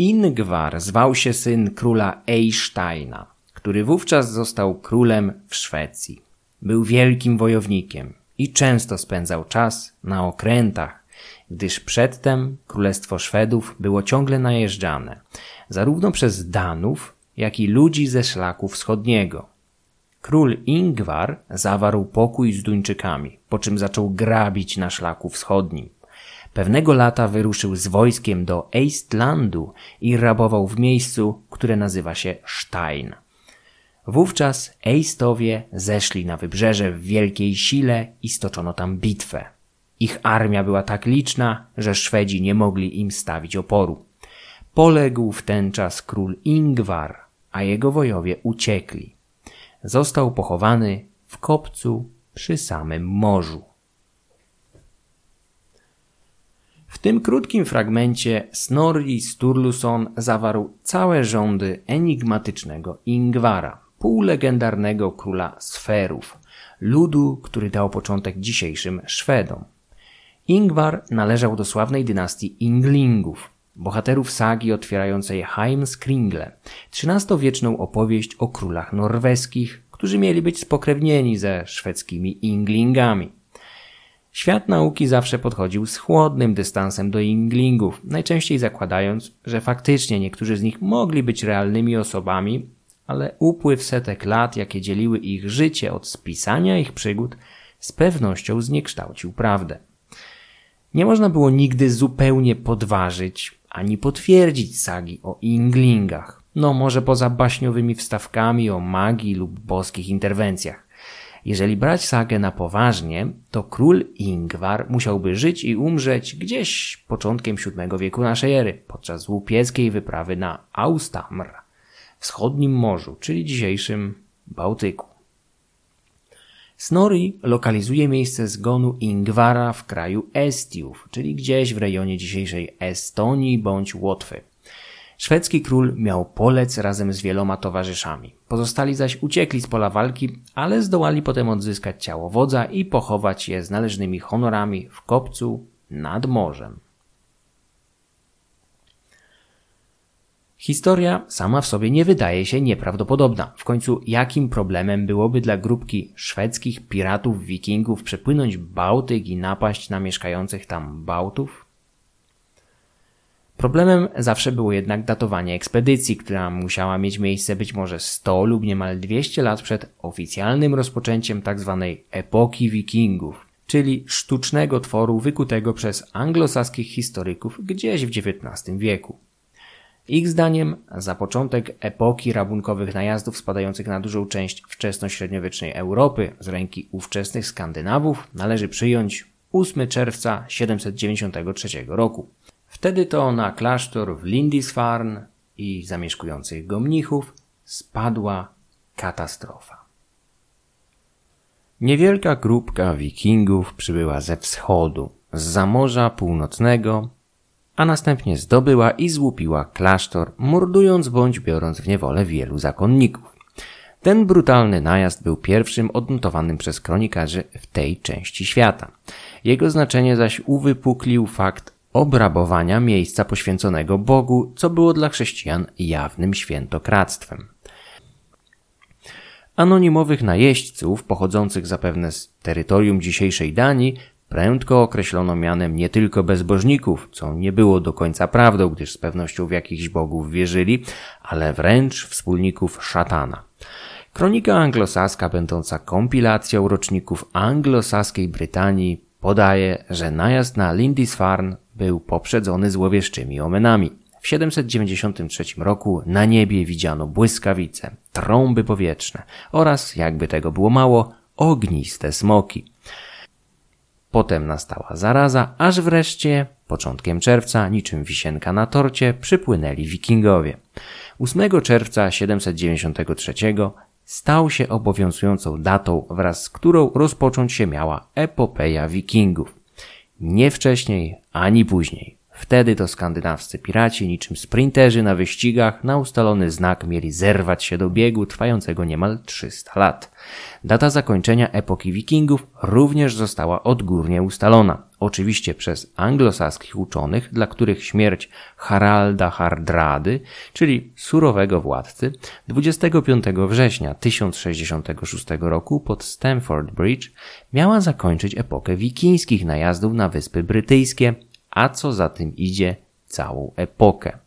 Ingvar zwał się syn króla Eysteina, który wówczas został królem w Szwecji. Był wielkim wojownikiem i często spędzał czas na okrętach, gdyż przedtem królestwo Szwedów było ciągle najeżdżane, zarówno przez Danów, jak i ludzi ze szlaku wschodniego. Król Ingvar zawarł pokój z Duńczykami, po czym zaczął grabić na szlaku wschodnim. Pewnego lata wyruszył z wojskiem do Eistlandu i rabował w miejscu, które nazywa się Stein. Wówczas Eistowie zeszli na wybrzeże w wielkiej sile i stoczono tam bitwę. Ich armia była tak liczna, że Szwedzi nie mogli im stawić oporu. Poległ w ten czas król Ingvar, a jego wojowie uciekli. Został pochowany w kopcu przy samym morzu. W tym krótkim fragmencie Snorri Sturluson zawarł całe rządy enigmatycznego Ingvara, półlegendarnego króla Sferów, ludu, który dał początek dzisiejszym Szwedom. Ingvar należał do sławnej dynastii Inglingów, bohaterów sagi otwierającej Heimskringle, XIII-wieczną opowieść o królach norweskich, którzy mieli być spokrewnieni ze szwedzkimi Inglingami. Świat nauki zawsze podchodził z chłodnym dystansem do Inglingów, najczęściej zakładając, że faktycznie niektórzy z nich mogli być realnymi osobami, ale upływ setek lat, jakie dzieliły ich życie od spisania ich przygód, z pewnością zniekształcił prawdę. Nie można było nigdy zupełnie podważyć ani potwierdzić sagi o Inglingach, no może poza baśniowymi wstawkami o magii lub boskich interwencjach. Jeżeli brać sagę na poważnie, to król Ingvar musiałby żyć i umrzeć gdzieś początkiem VII wieku naszej ery, podczas łupieckiej wyprawy na Austamr, wschodnim morzu, czyli dzisiejszym Bałtyku. Snorri lokalizuje miejsce zgonu Ingwara w kraju Estiów, czyli gdzieś w rejonie dzisiejszej Estonii bądź Łotwy. Szwedzki król miał polec razem z wieloma towarzyszami. Pozostali zaś uciekli z pola walki, ale zdołali potem odzyskać ciało wodza i pochować je z należnymi honorami w kopcu nad morzem. Historia sama w sobie nie wydaje się nieprawdopodobna. W końcu jakim problemem byłoby dla grupki szwedzkich piratów wikingów przepłynąć Bałtyk i napaść na mieszkających tam Bałtów? Problemem zawsze było jednak datowanie ekspedycji, która musiała mieć miejsce być może 100 lub niemal 200 lat przed oficjalnym rozpoczęciem tzw. Tak epoki wikingów, czyli sztucznego tworu wykutego przez anglosaskich historyków gdzieś w XIX wieku. Ich zdaniem za początek epoki rabunkowych najazdów spadających na dużą część wczesnośredniowiecznej Europy z ręki ówczesnych Skandynawów należy przyjąć 8 czerwca 793 roku. Wtedy to na klasztor w Lindisfarne i zamieszkujących go mnichów spadła katastrofa. Niewielka grupka wikingów przybyła ze wschodu, z zamorza północnego a następnie zdobyła i złupiła klasztor, mordując bądź biorąc w niewolę wielu zakonników. Ten brutalny najazd był pierwszym odnotowanym przez kronikarzy w tej części świata. Jego znaczenie zaś uwypuklił fakt obrabowania miejsca poświęconego Bogu, co było dla chrześcijan jawnym świętokradztwem. Anonimowych najeźdźców pochodzących zapewne z terytorium dzisiejszej Danii Prędko określono mianem nie tylko bezbożników, co nie było do końca prawdą, gdyż z pewnością w jakichś bogów wierzyli, ale wręcz wspólników szatana. Kronika anglosaska, będąca kompilacją roczników anglosaskiej Brytanii, podaje, że najazd na Lindisfarne był poprzedzony złowieszczymi omenami. W 793 roku na niebie widziano błyskawice, trąby powietrzne oraz, jakby tego było mało, ogniste smoki. Potem nastała zaraza, aż wreszcie, początkiem czerwca, niczym wisienka na torcie, przypłynęli wikingowie. 8 czerwca 793 stał się obowiązującą datą, wraz z którą rozpocząć się miała epopeja wikingów. Nie wcześniej ani później. Wtedy to skandynawscy piraci, niczym sprinterzy na wyścigach, na ustalony znak mieli zerwać się do biegu trwającego niemal 300 lat. Data zakończenia epoki wikingów również została odgórnie ustalona. Oczywiście przez anglosaskich uczonych, dla których śmierć Haralda Hardrady, czyli surowego władcy, 25 września 1066 roku pod Stamford Bridge miała zakończyć epokę wikińskich najazdów na Wyspy Brytyjskie, a co za tym idzie całą epokę.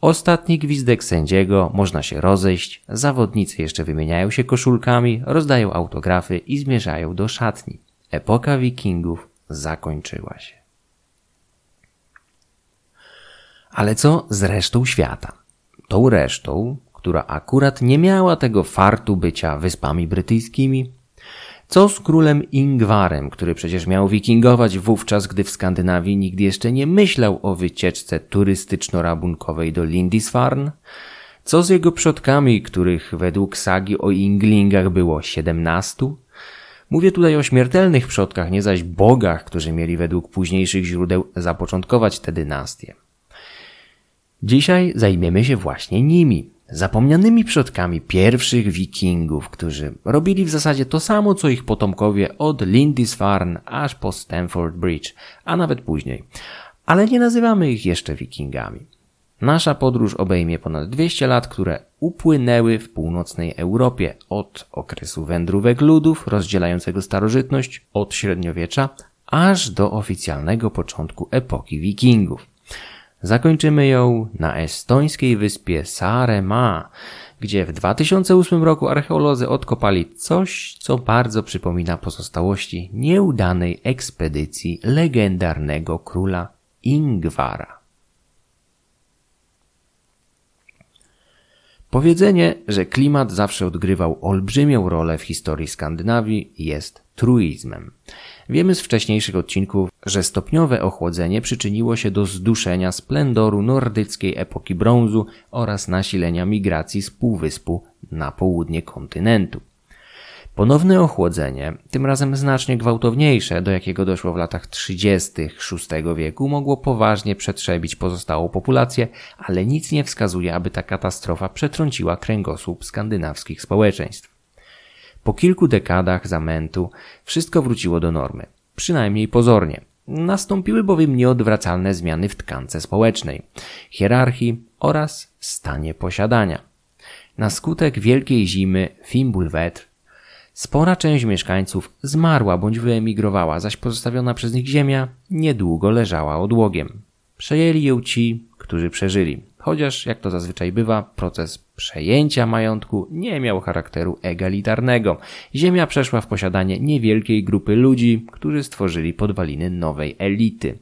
Ostatni gwizdek sędziego, można się rozejść, zawodnicy jeszcze wymieniają się koszulkami, rozdają autografy i zmierzają do szatni. Epoka wikingów zakończyła się. Ale co z resztą świata? Tą resztą, która akurat nie miała tego fartu bycia wyspami brytyjskimi, co z królem Ingwarem, który przecież miał wikingować wówczas, gdy w Skandynawii nikt jeszcze nie myślał o wycieczce turystyczno-rabunkowej do Lindisfarne? Co z jego przodkami, których według sagi o Inglingach było siedemnastu? Mówię tutaj o śmiertelnych przodkach, nie zaś bogach, którzy mieli według późniejszych źródeł zapoczątkować tę dynastię. Dzisiaj zajmiemy się właśnie nimi zapomnianymi przodkami pierwszych wikingów, którzy robili w zasadzie to samo co ich potomkowie od Lindisfarne aż po Stamford Bridge, a nawet później. Ale nie nazywamy ich jeszcze wikingami. Nasza podróż obejmie ponad 200 lat, które upłynęły w północnej Europie od okresu wędrówek ludów rozdzielającego starożytność od średniowiecza aż do oficjalnego początku epoki wikingów. Zakończymy ją na estońskiej wyspie Saaremaa, gdzie w 2008 roku archeolodzy odkopali coś, co bardzo przypomina pozostałości nieudanej ekspedycji legendarnego króla Ingwara. Powiedzenie, że klimat zawsze odgrywał olbrzymią rolę w historii Skandynawii jest truizmem. Wiemy z wcześniejszych odcinków, że stopniowe ochłodzenie przyczyniło się do zduszenia splendoru nordyckiej epoki brązu oraz nasilenia migracji z półwyspu na południe kontynentu. Ponowne ochłodzenie, tym razem znacznie gwałtowniejsze, do jakiego doszło w latach 30. VI wieku, mogło poważnie przetrzebić pozostałą populację, ale nic nie wskazuje, aby ta katastrofa przetrąciła kręgosłup skandynawskich społeczeństw. Po kilku dekadach zamętu wszystko wróciło do normy, przynajmniej pozornie. Nastąpiły bowiem nieodwracalne zmiany w tkance społecznej, hierarchii oraz stanie posiadania. Na skutek wielkiej zimy Fimbulwetr spora część mieszkańców zmarła bądź wyemigrowała, zaś pozostawiona przez nich ziemia niedługo leżała odłogiem. Przejęli ją ci, którzy przeżyli. Chociaż, jak to zazwyczaj bywa, proces przejęcia majątku nie miał charakteru egalitarnego. Ziemia przeszła w posiadanie niewielkiej grupy ludzi, którzy stworzyli podwaliny nowej elity.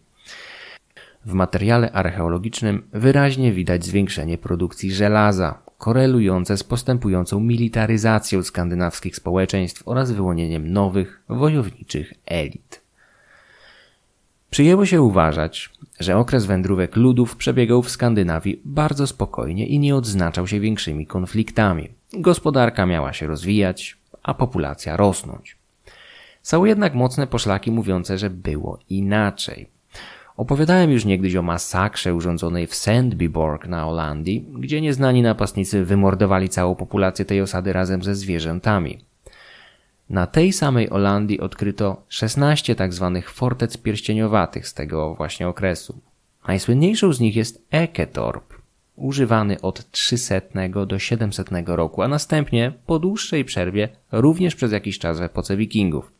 W materiale archeologicznym wyraźnie widać zwiększenie produkcji żelaza, korelujące z postępującą militaryzacją skandynawskich społeczeństw oraz wyłonieniem nowych, wojowniczych elit. Przyjęło się uważać, że okres wędrówek ludów przebiegał w Skandynawii bardzo spokojnie i nie odznaczał się większymi konfliktami. Gospodarka miała się rozwijać, a populacja rosnąć. Są jednak mocne poszlaki mówiące, że było inaczej. Opowiadałem już niegdyś o masakrze urządzonej w Sandbyborg na Holandii, gdzie nieznani napastnicy wymordowali całą populację tej osady razem ze zwierzętami. Na tej samej Olandii odkryto 16 tzw. Tak fortec pierścieniowatych z tego właśnie okresu. Najsłynniejszą z nich jest Eketorp, używany od 300 do 700 roku, a następnie po dłuższej przerwie również przez jakiś czas w epoce wikingów.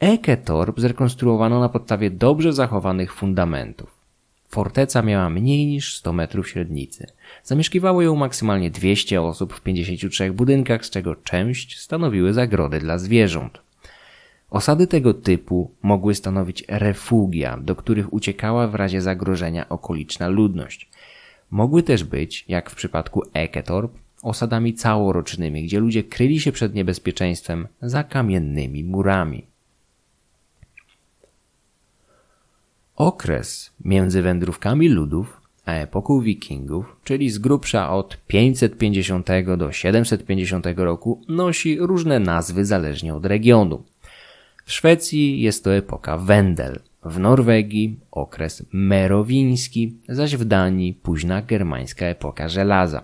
Eketorp zrekonstruowano na podstawie dobrze zachowanych fundamentów. Forteca miała mniej niż 100 metrów średnicy. Zamieszkiwało ją maksymalnie 200 osób w 53 budynkach, z czego część stanowiły zagrody dla zwierząt. Osady tego typu mogły stanowić refugia, do których uciekała w razie zagrożenia okoliczna ludność. Mogły też być, jak w przypadku Eketorp, osadami całorocznymi, gdzie ludzie kryli się przed niebezpieczeństwem za kamiennymi murami. Okres między wędrówkami ludów a epoką wikingów, czyli z grubsza od 550 do 750 roku, nosi różne nazwy zależnie od regionu. W Szwecji jest to epoka Wendel, w Norwegii okres merowiński, zaś w Danii późna germańska epoka żelaza.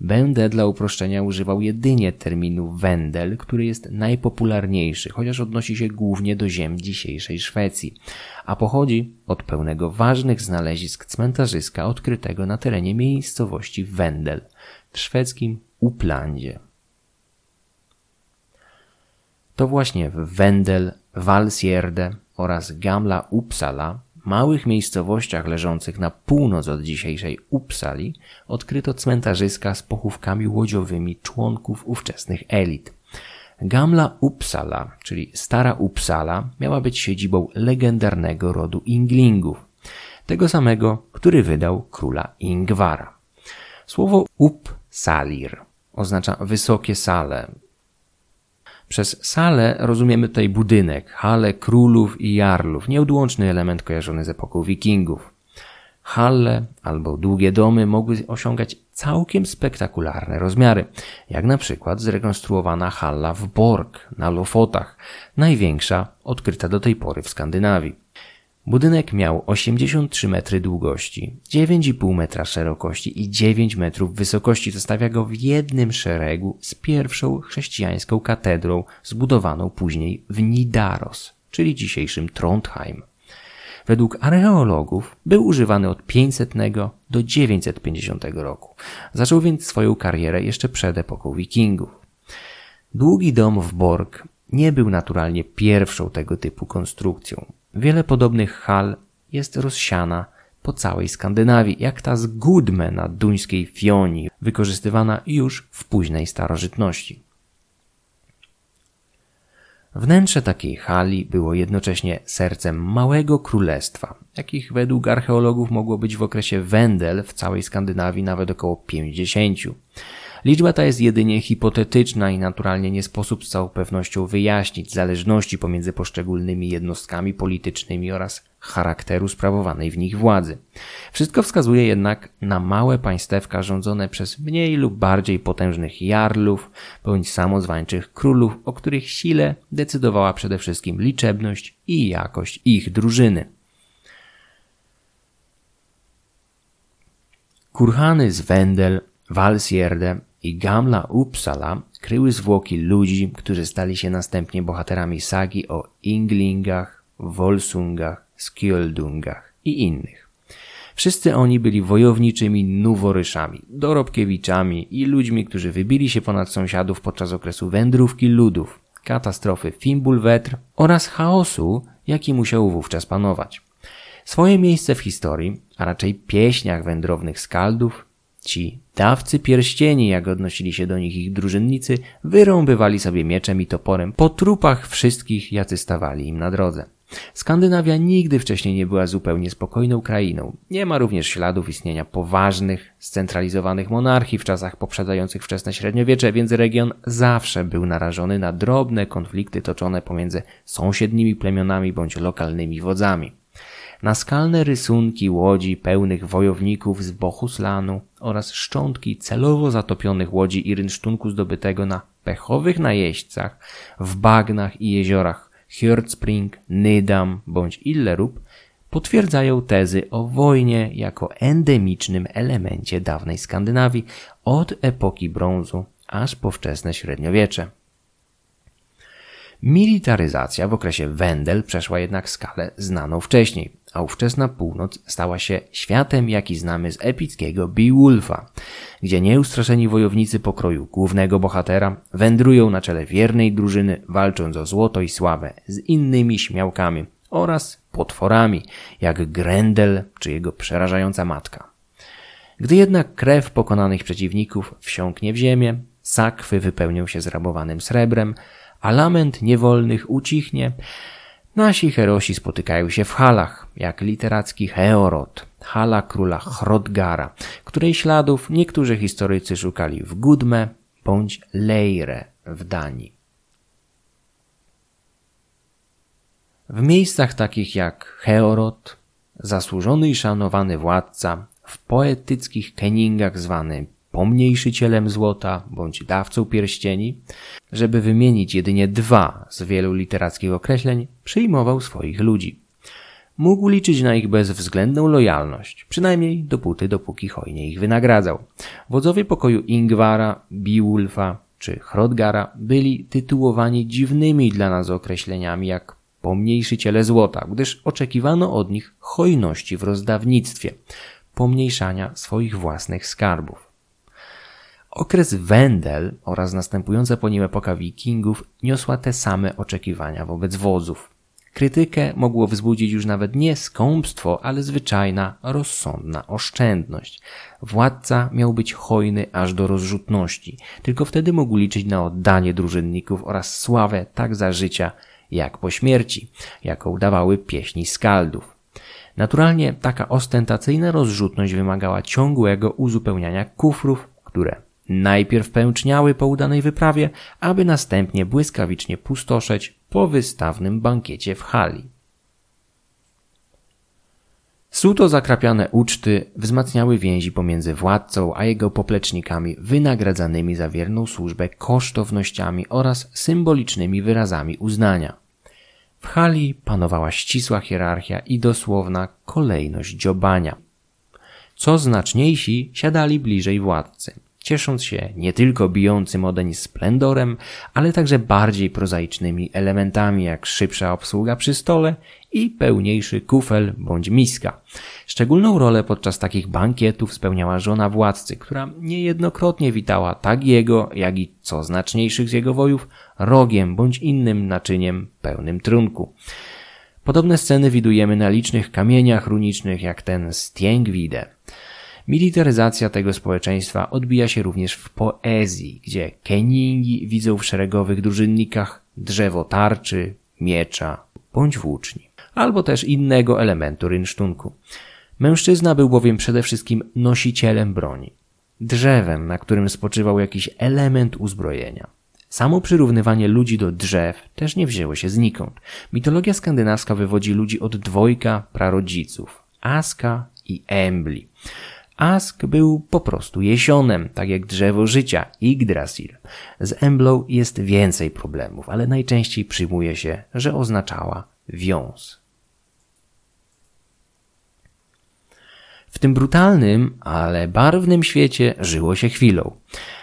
Będę dla uproszczenia używał jedynie terminu Wendel, który jest najpopularniejszy, chociaż odnosi się głównie do ziem dzisiejszej Szwecji, a pochodzi od pełnego ważnych znalezisk cmentarzyska odkrytego na terenie miejscowości Wendel w szwedzkim Uplandzie. To właśnie w Wendel, Walsierde oraz Gamla Uppsala, małych miejscowościach leżących na północ od dzisiejszej Uppsali, odkryto cmentarzyska z pochówkami łodziowymi członków ówczesnych elit. Gamla Uppsala, czyli Stara Uppsala, miała być siedzibą legendarnego rodu Inglingów, tego samego, który wydał króla Ingwara. Słowo Uppsalir oznacza wysokie sale, przez salę rozumiemy tutaj budynek, hale królów i jarlów, nieodłączny element kojarzony z epoką wikingów. Halle albo długie domy mogły osiągać całkiem spektakularne rozmiary, jak na przykład zrekonstruowana halla w Borg na Lofotach, największa odkryta do tej pory w Skandynawii. Budynek miał 83 metry długości, 9,5 metra szerokości i 9 metrów wysokości, co stawia go w jednym szeregu z pierwszą chrześcijańską katedrą zbudowaną później w Nidaros, czyli dzisiejszym Trondheim. Według archeologów był używany od 500 do 950 roku. Zaczął więc swoją karierę jeszcze przed epoką wikingów. Długi dom w Borg nie był naturalnie pierwszą tego typu konstrukcją. Wiele podobnych hal jest rozsiana po całej Skandynawii, jak ta z Gudme na duńskiej Fionii, wykorzystywana już w późnej starożytności. Wnętrze takiej hali było jednocześnie sercem małego królestwa, jakich według archeologów mogło być w okresie Wendel w całej Skandynawii nawet około 50. Liczba ta jest jedynie hipotetyczna i naturalnie nie sposób z całą pewnością wyjaśnić zależności pomiędzy poszczególnymi jednostkami politycznymi oraz charakteru sprawowanej w nich władzy. Wszystko wskazuje jednak na małe państewka rządzone przez mniej lub bardziej potężnych jarlów bądź samozwańczych królów, o których sile decydowała przede wszystkim liczebność i jakość ich drużyny. Kurhany z Wendel, Walsierde i Gamla Uppsala kryły zwłoki ludzi, którzy stali się następnie bohaterami sagi o Inglingach, Volsungach, Skjöldungach i innych. Wszyscy oni byli wojowniczymi nuworyszami, dorobkiewiczami i ludźmi, którzy wybili się ponad sąsiadów podczas okresu wędrówki ludów, katastrofy Fimbulwetr oraz chaosu, jaki musiał wówczas panować. Swoje miejsce w historii, a raczej pieśniach wędrownych skaldów, Ci dawcy pierścieni, jak odnosili się do nich ich drużynnicy, wyrąbywali sobie mieczem i toporem po trupach wszystkich, jacy stawali im na drodze. Skandynawia nigdy wcześniej nie była zupełnie spokojną krainą. Nie ma również śladów istnienia poważnych, scentralizowanych monarchii w czasach poprzedzających wczesne średniowiecze, więc region zawsze był narażony na drobne konflikty toczone pomiędzy sąsiednimi plemionami bądź lokalnymi wodzami. Naskalne rysunki łodzi pełnych wojowników z Bohuslanu oraz szczątki celowo zatopionych łodzi i rynsztunku zdobytego na pechowych najeźdźcach w bagnach i jeziorach Hjordspring, Nydam bądź Illerub potwierdzają tezy o wojnie jako endemicznym elemencie dawnej Skandynawii od epoki brązu aż po wczesne średniowiecze. Militaryzacja w okresie Wendel przeszła jednak skalę znaną wcześniej, a ówczesna północ stała się światem, jaki znamy z epickiego Beowulfa, gdzie nieustraszeni wojownicy pokroju głównego bohatera wędrują na czele wiernej drużyny, walcząc o złoto i sławę z innymi śmiałkami oraz potworami, jak Grendel czy jego przerażająca matka. Gdy jednak krew pokonanych przeciwników wsiąknie w ziemię, sakwy wypełnią się zrabowanym srebrem, a lament niewolnych ucichnie, nasi herosi spotykają się w halach, jak literacki Heorot, hala króla Hrodgara, której śladów niektórzy historycy szukali w Gudme bądź Leire w Danii. W miejscach takich jak Heorot, zasłużony i szanowany władca, w poetyckich keningach zwany pomniejszycielem złota bądź dawcą pierścieni, żeby wymienić jedynie dwa z wielu literackich określeń, przyjmował swoich ludzi. mógł liczyć na ich bezwzględną lojalność, przynajmniej dopóty, dopóki hojnie ich wynagradzał. Wodzowie pokoju Ingwara, Beowulfa czy Hrodgara byli tytułowani dziwnymi dla nas określeniami jak pomniejszyciele złota, gdyż oczekiwano od nich hojności w rozdawnictwie, pomniejszania swoich własnych skarbów. Okres Wendel oraz następująca po nim epoka wikingów niosła te same oczekiwania wobec wodzów. Krytykę mogło wzbudzić już nawet nie skąpstwo, ale zwyczajna, rozsądna oszczędność. Władca miał być hojny aż do rozrzutności, tylko wtedy mógł liczyć na oddanie drużynników oraz sławę tak za życia, jak po śmierci, jaką dawały pieśni skaldów. Naturalnie taka ostentacyjna rozrzutność wymagała ciągłego uzupełniania kufrów, które najpierw pęczniały po udanej wyprawie, aby następnie błyskawicznie pustoszeć po wystawnym bankiecie w hali. Suto zakrapiane uczty wzmacniały więzi pomiędzy władcą a jego poplecznikami wynagradzanymi za wierną służbę kosztownościami oraz symbolicznymi wyrazami uznania. W hali panowała ścisła hierarchia i dosłowna kolejność dziobania. Co znaczniejsi siadali bliżej władcy ciesząc się nie tylko bijącym odeń splendorem, ale także bardziej prozaicznymi elementami jak szybsza obsługa przy stole i pełniejszy kufel bądź miska. Szczególną rolę podczas takich bankietów spełniała żona władcy, która niejednokrotnie witała tak jego, jak i co znaczniejszych z jego wojów rogiem bądź innym naczyniem pełnym trunku. Podobne sceny widujemy na licznych kamieniach runicznych jak ten z. Militaryzacja tego społeczeństwa odbija się również w poezji, gdzie keningi widzą w szeregowych drużynnikach drzewo tarczy, miecza bądź włóczni, albo też innego elementu rynsztunku. Mężczyzna był bowiem przede wszystkim nosicielem broni, drzewem, na którym spoczywał jakiś element uzbrojenia. Samo przyrównywanie ludzi do drzew też nie wzięło się znikąd. Mitologia skandynawska wywodzi ludzi od dwojga prarodziców Aska i Embli. Ask był po prostu jesionem, tak jak drzewo życia, Yggdrasil. Z Emblą jest więcej problemów, ale najczęściej przyjmuje się, że oznaczała wiąz. W tym brutalnym, ale barwnym świecie żyło się chwilą.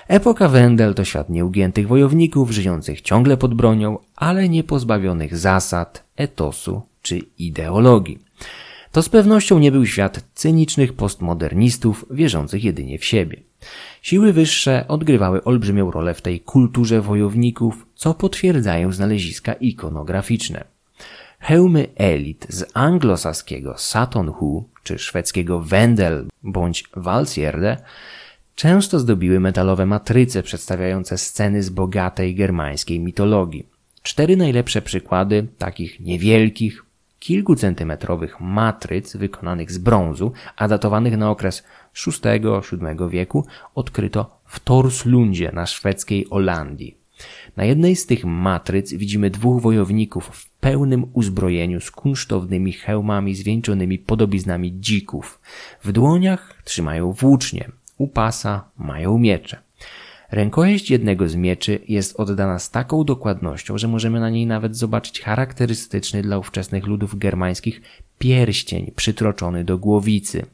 Epoka Wendel to świat nieugiętych wojowników, żyjących ciągle pod bronią, ale nie pozbawionych zasad, etosu czy ideologii. To z pewnością nie był świat cynicznych postmodernistów wierzących jedynie w siebie. Siły wyższe odgrywały olbrzymią rolę w tej kulturze wojowników, co potwierdzają znaleziska ikonograficzne. Hełmy elit z anglosaskiego Saton Hu czy szwedzkiego Wendel bądź Walsierde często zdobiły metalowe matryce przedstawiające sceny z bogatej germańskiej mitologii. Cztery najlepsze przykłady takich niewielkich, kilkucentymetrowych matryc wykonanych z brązu, a datowanych na okres VI-VII wieku, odkryto w Torslundzie na szwedzkiej Olandii. Na jednej z tych matryc widzimy dwóch wojowników w pełnym uzbrojeniu z kunsztownymi hełmami zwieńczonymi podobiznami dzików. W dłoniach trzymają włócznie, u pasa mają miecze. Rękojeść jednego z mieczy jest oddana z taką dokładnością, że możemy na niej nawet zobaczyć charakterystyczny dla ówczesnych ludów germańskich pierścień przytroczony do głowicy.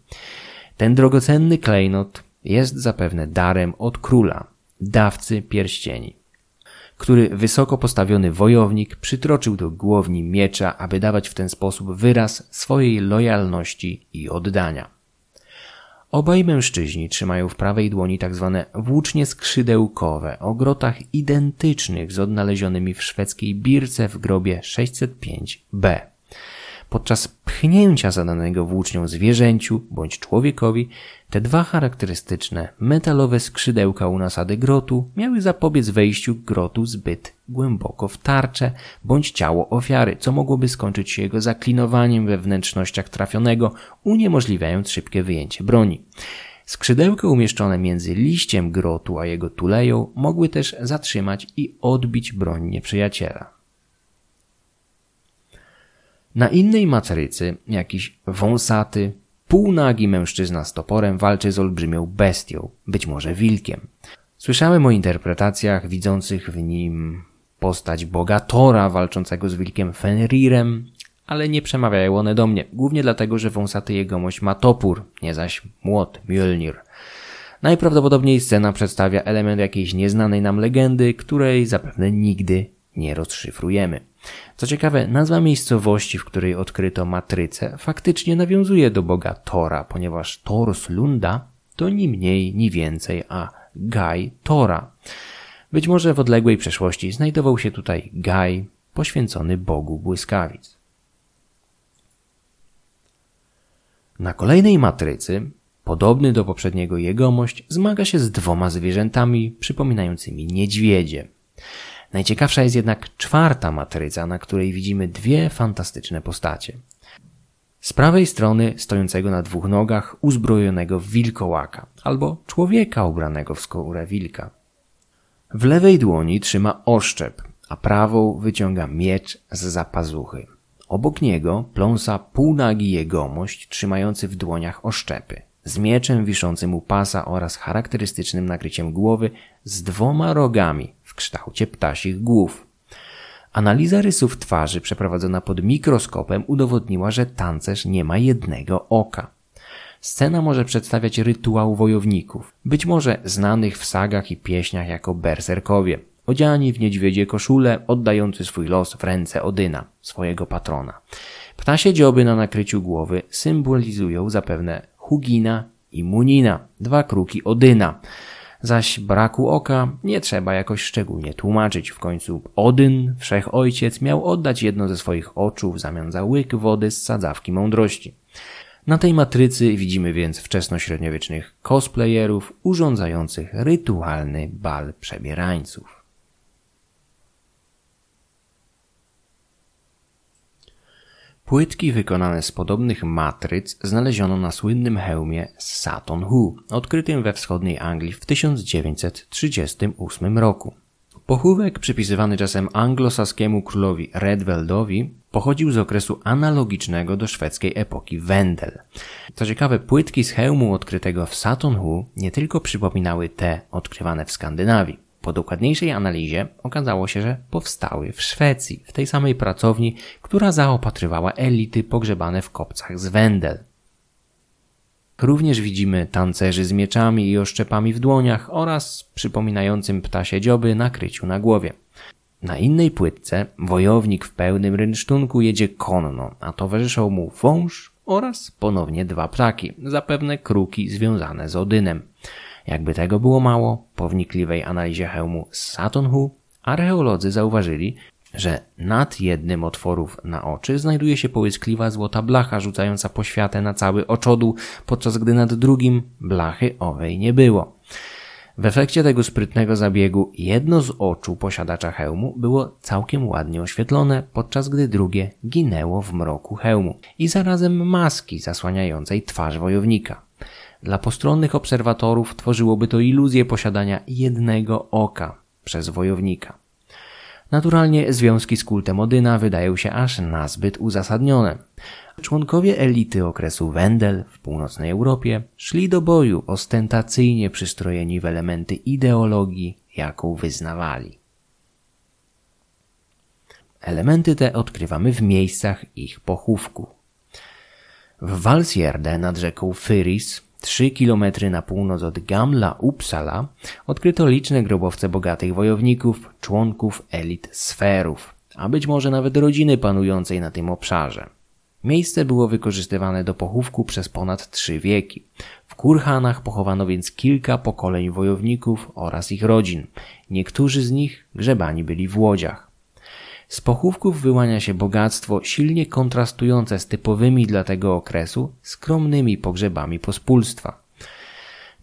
Ten drogocenny klejnot jest zapewne darem od króla, dawcy pierścieni, który wysoko postawiony wojownik przytroczył do głowni miecza, aby dawać w ten sposób wyraz swojej lojalności i oddania. Obaj mężczyźni trzymają w prawej dłoni tak zwane włócznie skrzydełkowe o grotach identycznych z odnalezionymi w szwedzkiej birce w grobie 605b. Podczas pchnięcia zadanego włócznią zwierzęciu bądź człowiekowi, te dwa charakterystyczne metalowe skrzydełka u nasady grotu miały zapobiec wejściu grotu zbyt głęboko w tarczę bądź ciało ofiary, co mogłoby skończyć się jego zaklinowaniem we wnętrznościach trafionego, uniemożliwiając szybkie wyjęcie broni. Skrzydełka umieszczone między liściem grotu a jego tuleją mogły też zatrzymać i odbić broń nieprzyjaciela. Na innej matrycy jakiś wąsaty, półnagi mężczyzna z toporem walczy z olbrzymią bestią, być może wilkiem. Słyszałem o interpretacjach widzących w nim postać bogatora walczącego z wilkiem Fenrirem, ale nie przemawiają one do mnie, głównie dlatego, że wąsaty jegomość ma topór, nie zaś młot, Mjölnir. Najprawdopodobniej scena przedstawia element jakiejś nieznanej nam legendy, której zapewne nigdy nie rozszyfrujemy. Co ciekawe, nazwa miejscowości, w której odkryto matrycę, faktycznie nawiązuje do boga Tora, ponieważ Thors Lunda to ni mniej, ni więcej, a Gaj Tora. Być może w odległej przeszłości znajdował się tutaj Gaj, poświęcony Bogu błyskawic. Na kolejnej matrycy, podobny do poprzedniego jegomość, zmaga się z dwoma zwierzętami przypominającymi niedźwiedzie. Najciekawsza jest jednak czwarta matryca, na której widzimy dwie fantastyczne postacie. Z prawej strony stojącego na dwóch nogach uzbrojonego wilkołaka albo człowieka ubranego w skórę wilka. W lewej dłoni trzyma oszczep, a prawą wyciąga miecz z zapazuchy. Obok niego pląsa półnagi jegomość trzymający w dłoniach oszczepy, z mieczem wiszącym u pasa oraz charakterystycznym nakryciem głowy z dwoma rogami kształcie ptasich głów. Analiza rysów twarzy przeprowadzona pod mikroskopem udowodniła, że tancerz nie ma jednego oka. Scena może przedstawiać rytuał wojowników, być może znanych w sagach i pieśniach jako berserkowie, odziani w niedźwiedzie koszule, oddający swój los w ręce Odyna, swojego patrona. Ptasie dzioby na nakryciu głowy symbolizują zapewne Hugina i Munina, dwa kruki Odyna, zaś braku oka nie trzeba jakoś szczególnie tłumaczyć. W końcu Odyn, wszechojciec, miał oddać jedno ze swoich oczu w zamian za łyk wody z sadzawki mądrości. Na tej matrycy widzimy więc wczesnośredniowiecznych cosplayerów urządzających rytualny bal przebierańców. Płytki wykonane z podobnych matryc znaleziono na słynnym hełmie Saturn Hu, odkrytym we wschodniej Anglii w 1938 roku. Pochówek przypisywany czasem anglosaskiemu królowi Redweldowi pochodził z okresu analogicznego do szwedzkiej epoki Wendel. Co ciekawe, płytki z hełmu odkrytego w Saturn Hu nie tylko przypominały te odkrywane w Skandynawii. Po dokładniejszej analizie okazało się, że powstały w Szwecji, w tej samej pracowni, która zaopatrywała elity pogrzebane w kopcach z Wendel. Również widzimy tancerzy z mieczami i oszczepami w dłoniach oraz przypominającym ptasie dzioby nakryciu na głowie. Na innej płytce wojownik w pełnym rynsztunku jedzie konno, a towarzyszą mu wąż oraz ponownie dwa ptaki, zapewne kruki związane z Odynem. Jakby tego było mało, po wnikliwej analizie hełmu Saturn archeolodzy zauważyli, że nad jednym otworów na oczy znajduje się połyskliwa złota blacha rzucająca poświatę na cały oczodół, podczas gdy nad drugim blachy owej nie było. W efekcie tego sprytnego zabiegu jedno z oczu posiadacza hełmu było całkiem ładnie oświetlone, podczas gdy drugie ginęło w mroku hełmu i zarazem maski zasłaniającej twarz wojownika. Dla postronnych obserwatorów tworzyłoby to iluzję posiadania jednego oka przez wojownika. Naturalnie związki z kultem Odyna wydają się aż nazbyt uzasadnione. Członkowie elity okresu Wendel w północnej Europie szli do boju ostentacyjnie przystrojeni w elementy ideologii, jaką wyznawali. Elementy te odkrywamy w miejscach ich pochówku. W Walsjerde nad rzeką Fyris Trzy kilometry na północ od Gamla Uppsala odkryto liczne grobowce bogatych wojowników, członków elit sferów, a być może nawet rodziny panującej na tym obszarze. Miejsce było wykorzystywane do pochówku przez ponad trzy wieki. W Kurhanach pochowano więc kilka pokoleń wojowników oraz ich rodzin. Niektórzy z nich grzebani byli w łodziach. Z pochówków wyłania się bogactwo silnie kontrastujące z typowymi dla tego okresu skromnymi pogrzebami pospólstwa.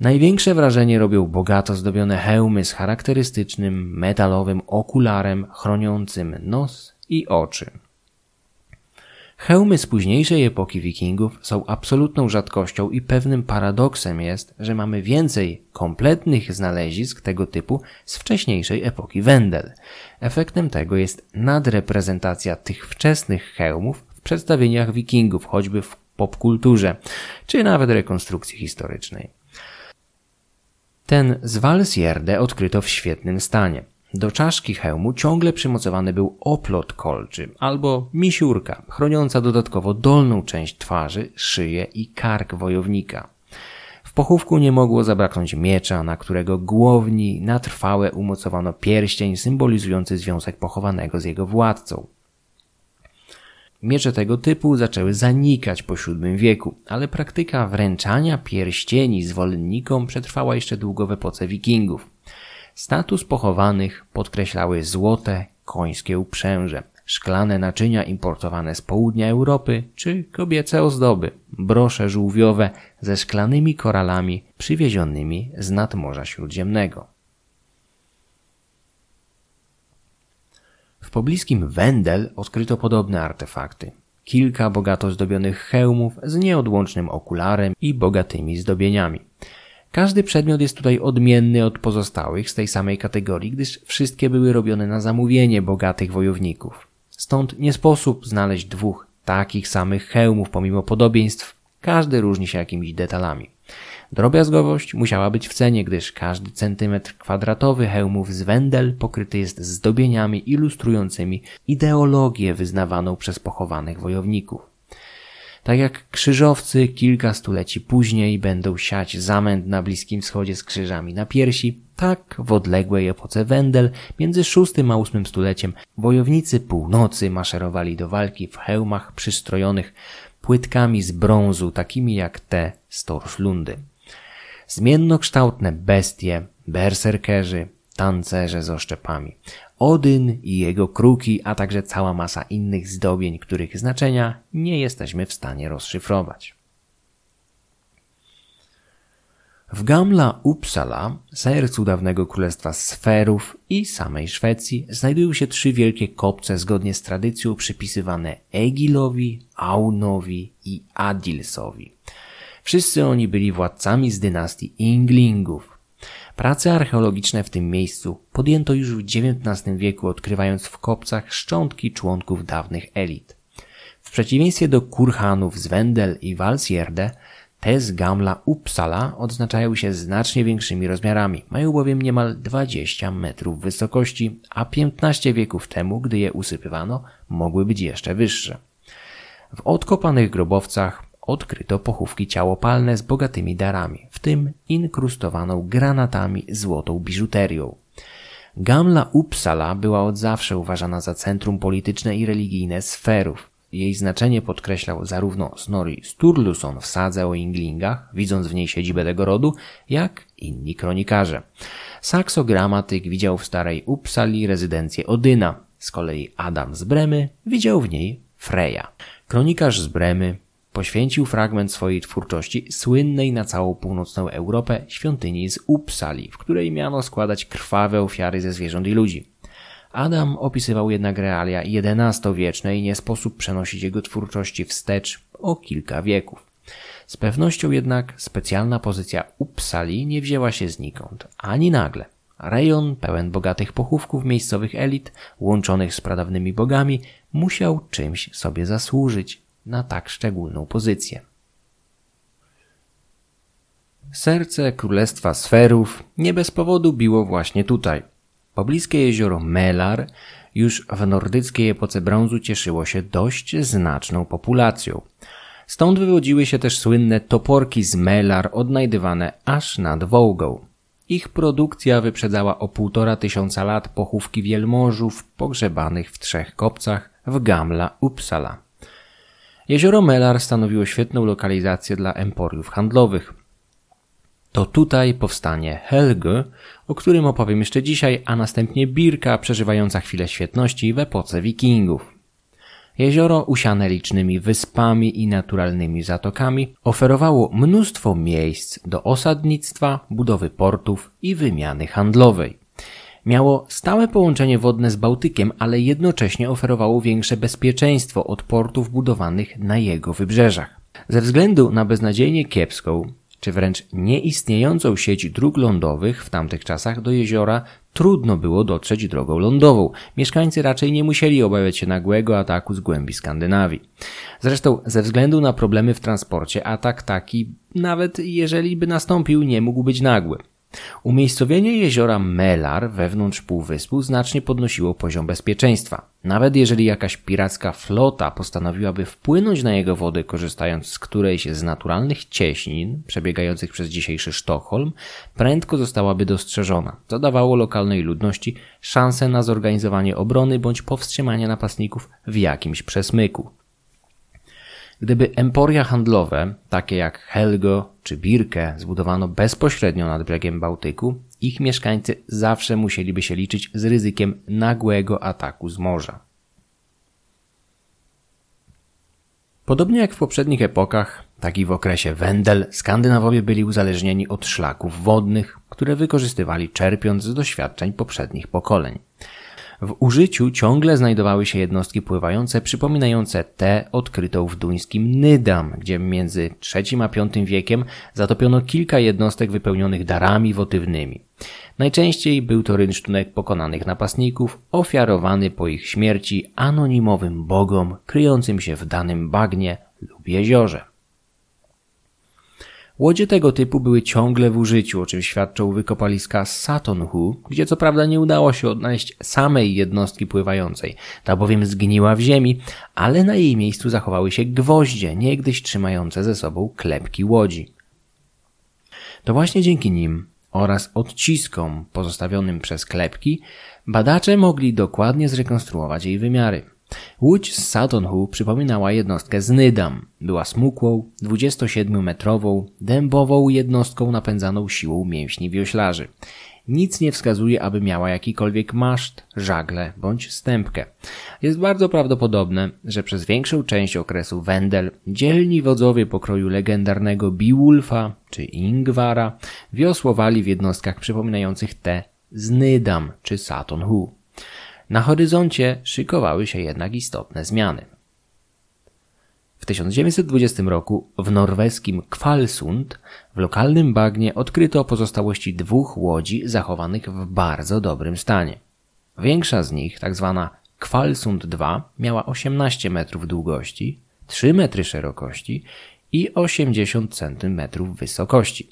Największe wrażenie robią bogato zdobione hełmy z charakterystycznym metalowym okularem chroniącym nos i oczy. Hełmy z późniejszej epoki wikingów są absolutną rzadkością i pewnym paradoksem jest, że mamy więcej kompletnych znalezisk tego typu z wcześniejszej epoki Wendel. Efektem tego jest nadreprezentacja tych wczesnych hełmów w przedstawieniach wikingów, choćby w popkulturze, czy nawet rekonstrukcji historycznej. Ten z Valsierde odkryto w świetnym stanie. Do czaszki hełmu ciągle przymocowany był oplot kolczy albo misiurka, chroniąca dodatkowo dolną część twarzy, szyję i kark wojownika. W pochówku nie mogło zabraknąć miecza, na którego głowni na trwałe umocowano pierścień symbolizujący związek pochowanego z jego władcą. Miecze tego typu zaczęły zanikać po VII wieku, ale praktyka wręczania pierścieni zwolennikom przetrwała jeszcze długo w epoce wikingów. Status pochowanych podkreślały złote, końskie uprzęże, szklane naczynia importowane z południa Europy czy kobiece ozdoby, brosze żółwiowe ze szklanymi koralami przywiezionymi z nadmorza śródziemnego. W pobliskim Wendel odkryto podobne artefakty. Kilka bogato zdobionych hełmów z nieodłącznym okularem i bogatymi zdobieniami. Każdy przedmiot jest tutaj odmienny od pozostałych z tej samej kategorii, gdyż wszystkie były robione na zamówienie bogatych wojowników. Stąd nie sposób znaleźć dwóch takich samych hełmów pomimo podobieństw, każdy różni się jakimiś detalami. Drobiazgowość musiała być w cenie, gdyż każdy centymetr kwadratowy hełmów z Wendel pokryty jest zdobieniami ilustrującymi ideologię wyznawaną przez pochowanych wojowników. Tak jak krzyżowcy kilka stuleci później będą siać zamęt na Bliskim Wschodzie z krzyżami na piersi, tak w odległej epoce Wendel między VI a VIII stuleciem wojownicy północy maszerowali do walki w hełmach przystrojonych płytkami z brązu, takimi jak te z Torslundy. Zmiennokształtne bestie, berserkerzy, tancerze z oszczepami. Odyn i jego kruki, a także cała masa innych zdobień, których znaczenia nie jesteśmy w stanie rozszyfrować. W Gamla Uppsala, sercu dawnego królestwa Sferów i samej Szwecji, znajdują się trzy wielkie kopce zgodnie z tradycją przypisywane Egilowi, Aunowi i Adilsowi. Wszyscy oni byli władcami z dynastii Inglingów, Prace archeologiczne w tym miejscu podjęto już w XIX wieku, odkrywając w kopcach szczątki członków dawnych elit. W przeciwieństwie do kurhanów z Wendel i Walsjerde, te z Gamla Uppsala odznaczają się znacznie większymi rozmiarami. Mają bowiem niemal 20 metrów wysokości, a 15 wieków temu, gdy je usypywano, mogły być jeszcze wyższe. W odkopanych grobowcach odkryto pochówki ciałopalne z bogatymi darami, w tym inkrustowaną granatami złotą biżuterią. Gamla Uppsala była od zawsze uważana za centrum polityczne i religijne sferów. Jej znaczenie podkreślał zarówno Snorri Sturluson w sadze o Inglingach, widząc w niej siedzibę tego rodu, jak inni kronikarze. Saxo Gramatyk widział w starej Uppsali rezydencję Odyna, z kolei Adam z Bremy widział w niej Freja. Kronikarz z Bremy Poświęcił fragment swojej twórczości słynnej na całą północną Europę świątyni z Uppsali, w której miano składać krwawe ofiary ze zwierząt i ludzi. Adam opisywał jednak realia XI-wieczne i nie sposób przenosić jego twórczości wstecz o kilka wieków. Z pewnością jednak specjalna pozycja Uppsali nie wzięła się znikąd, ani nagle. Rejon pełen bogatych pochówków miejscowych elit, łączonych z pradawnymi bogami, musiał czymś sobie zasłużyć na tak szczególną pozycję. Serce Królestwa Sferów nie bez powodu biło właśnie tutaj. Pobliskie jezioro Melar już w nordyckiej epoce brązu cieszyło się dość znaczną populacją. Stąd wywodziły się też słynne toporki z Melar odnajdywane aż nad Wołgą. Ich produkcja wyprzedzała o półtora tysiąca lat pochówki wielmożów pogrzebanych w trzech kopcach w Gamla Uppsala. Jezioro Melar stanowiło świetną lokalizację dla emporiów handlowych. To tutaj powstanie Helge, o którym opowiem jeszcze dzisiaj, a następnie Birka przeżywająca chwilę świetności w epoce wikingów. Jezioro usiane licznymi wyspami i naturalnymi zatokami oferowało mnóstwo miejsc do osadnictwa, budowy portów i wymiany handlowej. Miało stałe połączenie wodne z Bałtykiem, ale jednocześnie oferowało większe bezpieczeństwo od portów budowanych na jego wybrzeżach. Ze względu na beznadziejnie kiepską, czy wręcz nieistniejącą sieć dróg lądowych w tamtych czasach do jeziora trudno było dotrzeć drogą lądową. Mieszkańcy raczej nie musieli obawiać się nagłego ataku z głębi Skandynawii. Zresztą ze względu na problemy w transporcie atak taki, nawet jeżeli by nastąpił, nie mógł być nagły. Umiejscowienie jeziora Melar wewnątrz półwyspu znacznie podnosiło poziom bezpieczeństwa. Nawet jeżeli jakaś piracka flota postanowiłaby wpłynąć na jego wody, korzystając z którejś z naturalnych cieśnin przebiegających przez dzisiejszy Sztokholm, prędko zostałaby dostrzeżona, co dawało lokalnej ludności szansę na zorganizowanie obrony bądź powstrzymanie napastników w jakimś przesmyku. Gdyby emporia handlowe, takie jak Helgo czy Birke, zbudowano bezpośrednio nad brzegiem Bałtyku, ich mieszkańcy zawsze musieliby się liczyć z ryzykiem nagłego ataku z morza. Podobnie jak w poprzednich epokach, tak i w okresie Wendel, Skandynawowie byli uzależnieni od szlaków wodnych, które wykorzystywali czerpiąc z doświadczeń poprzednich pokoleń. W użyciu ciągle znajdowały się jednostki pływające przypominające te odkrytą w duńskim Nydam, gdzie między III a V wiekiem zatopiono kilka jednostek wypełnionych darami wotywnymi. Najczęściej był to rynsztunek pokonanych napastników, ofiarowany po ich śmierci anonimowym bogom kryjącym się w danym bagnie lub jeziorze. Łodzie tego typu były ciągle w użyciu, o czym świadczą wykopaliska Satonhu, gdzie co prawda nie udało się odnaleźć samej jednostki pływającej, ta bowiem zgniła w ziemi, ale na jej miejscu zachowały się gwoździe, niegdyś trzymające ze sobą klepki łodzi. To właśnie dzięki nim oraz odciskom pozostawionym przez klepki badacze mogli dokładnie zrekonstruować jej wymiary. Łódź z Satonhu przypominała jednostkę z Nydam. Była smukłą, 27-metrową, dębową jednostką napędzaną siłą mięśni wioślarzy. Nic nie wskazuje, aby miała jakikolwiek maszt, żagle bądź stępkę. Jest bardzo prawdopodobne, że przez większą część okresu Wendel dzielni wodzowie pokroju legendarnego Beowulfa czy Ingwara wiosłowali w jednostkach przypominających te z Nydam czy Satonhu. Na horyzoncie szykowały się jednak istotne zmiany. W 1920 roku w norweskim Kvalsund w lokalnym bagnie odkryto pozostałości dwóch łodzi zachowanych w bardzo dobrym stanie. Większa z nich, tak zwana Kvalsund II, miała 18 metrów długości, 3 metry szerokości i 80 centymetrów wysokości.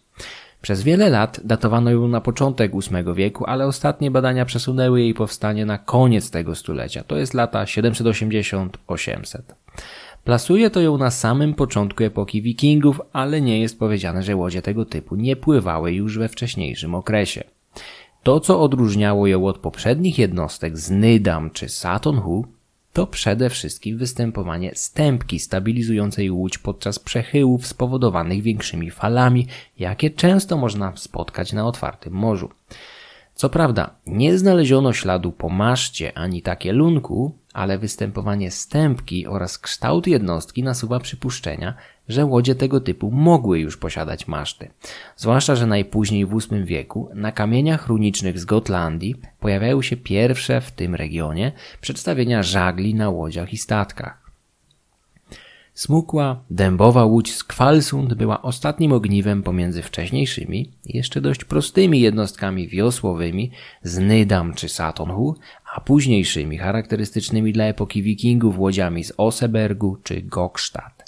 Przez wiele lat datowano ją na początek VIII wieku, ale ostatnie badania przesunęły jej powstanie na koniec tego stulecia, to jest lata 780-800. Plasuje to ją na samym początku epoki wikingów, ale nie jest powiedziane, że łodzie tego typu nie pływały już we wcześniejszym okresie. To, co odróżniało ją od poprzednich jednostek z Nydam czy Satonhu, to przede wszystkim występowanie stępki stabilizującej łódź podczas przechyłów spowodowanych większymi falami, jakie często można spotkać na otwartym morzu. Co prawda, nie znaleziono śladu po maszcie ani takie lunku, ale występowanie stępki oraz kształt jednostki nasuwa przypuszczenia, że łodzie tego typu mogły już posiadać maszty. Zwłaszcza, że najpóźniej w VIII wieku na kamieniach runicznych z Gotlandii pojawiają się pierwsze w tym regionie przedstawienia żagli na łodziach i statkach. Smukła, dębowa łódź z Kwalsund była ostatnim ogniwem pomiędzy wcześniejszymi, jeszcze dość prostymi jednostkami wiosłowymi z Nydam czy Satonhu, a późniejszymi charakterystycznymi dla epoki wikingów łodziami z Osebergu czy Gokstad.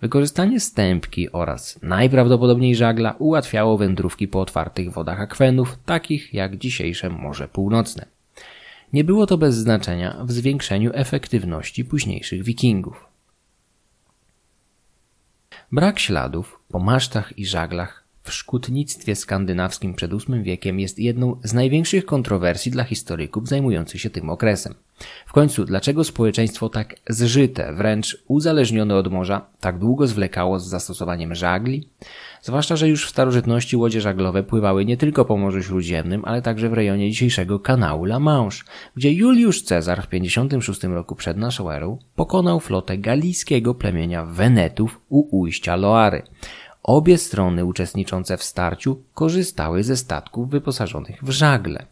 Wykorzystanie stępki oraz najprawdopodobniej żagla ułatwiało wędrówki po otwartych wodach akwenów, takich jak dzisiejsze Morze Północne. Nie było to bez znaczenia w zwiększeniu efektywności późniejszych wikingów. Brak śladów po masztach i żaglach w szkutnictwie skandynawskim przed VIII wiekiem jest jedną z największych kontrowersji dla historyków zajmujących się tym okresem. W końcu, dlaczego społeczeństwo tak zżyte, wręcz uzależnione od morza, tak długo zwlekało z zastosowaniem żagli? Zwłaszcza, że już w starożytności łodzie żaglowe pływały nie tylko po Morzu Śródziemnym, ale także w rejonie dzisiejszego kanału La Manche, gdzie Juliusz Cezar w 56 roku przed naszą erą pokonał flotę galijskiego plemienia Wenetów u ujścia Loary. Obie strony uczestniczące w starciu korzystały ze statków wyposażonych w żagle.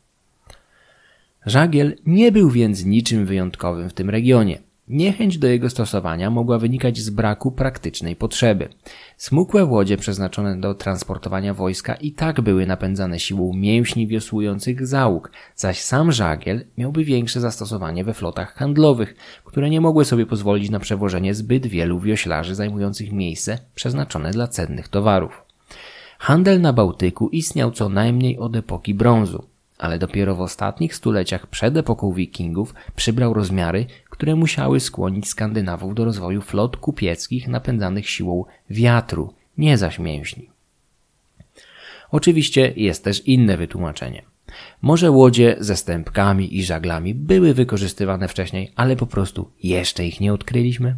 Żagiel nie był więc niczym wyjątkowym w tym regionie. Niechęć do jego stosowania mogła wynikać z braku praktycznej potrzeby. Smukłe łodzie przeznaczone do transportowania wojska i tak były napędzane siłą mięśni wiosłujących załóg, zaś sam żagiel miałby większe zastosowanie we flotach handlowych, które nie mogły sobie pozwolić na przewożenie zbyt wielu wioślarzy zajmujących miejsce przeznaczone dla cennych towarów. Handel na Bałtyku istniał co najmniej od epoki brązu, ale dopiero w ostatnich stuleciach przed epoką wikingów przybrał rozmiary, które musiały skłonić Skandynawów do rozwoju flot kupieckich napędzanych siłą wiatru, nie zaś mięśni. Oczywiście jest też inne wytłumaczenie. Może łodzie ze stępkami i żaglami były wykorzystywane wcześniej, ale po prostu jeszcze ich nie odkryliśmy?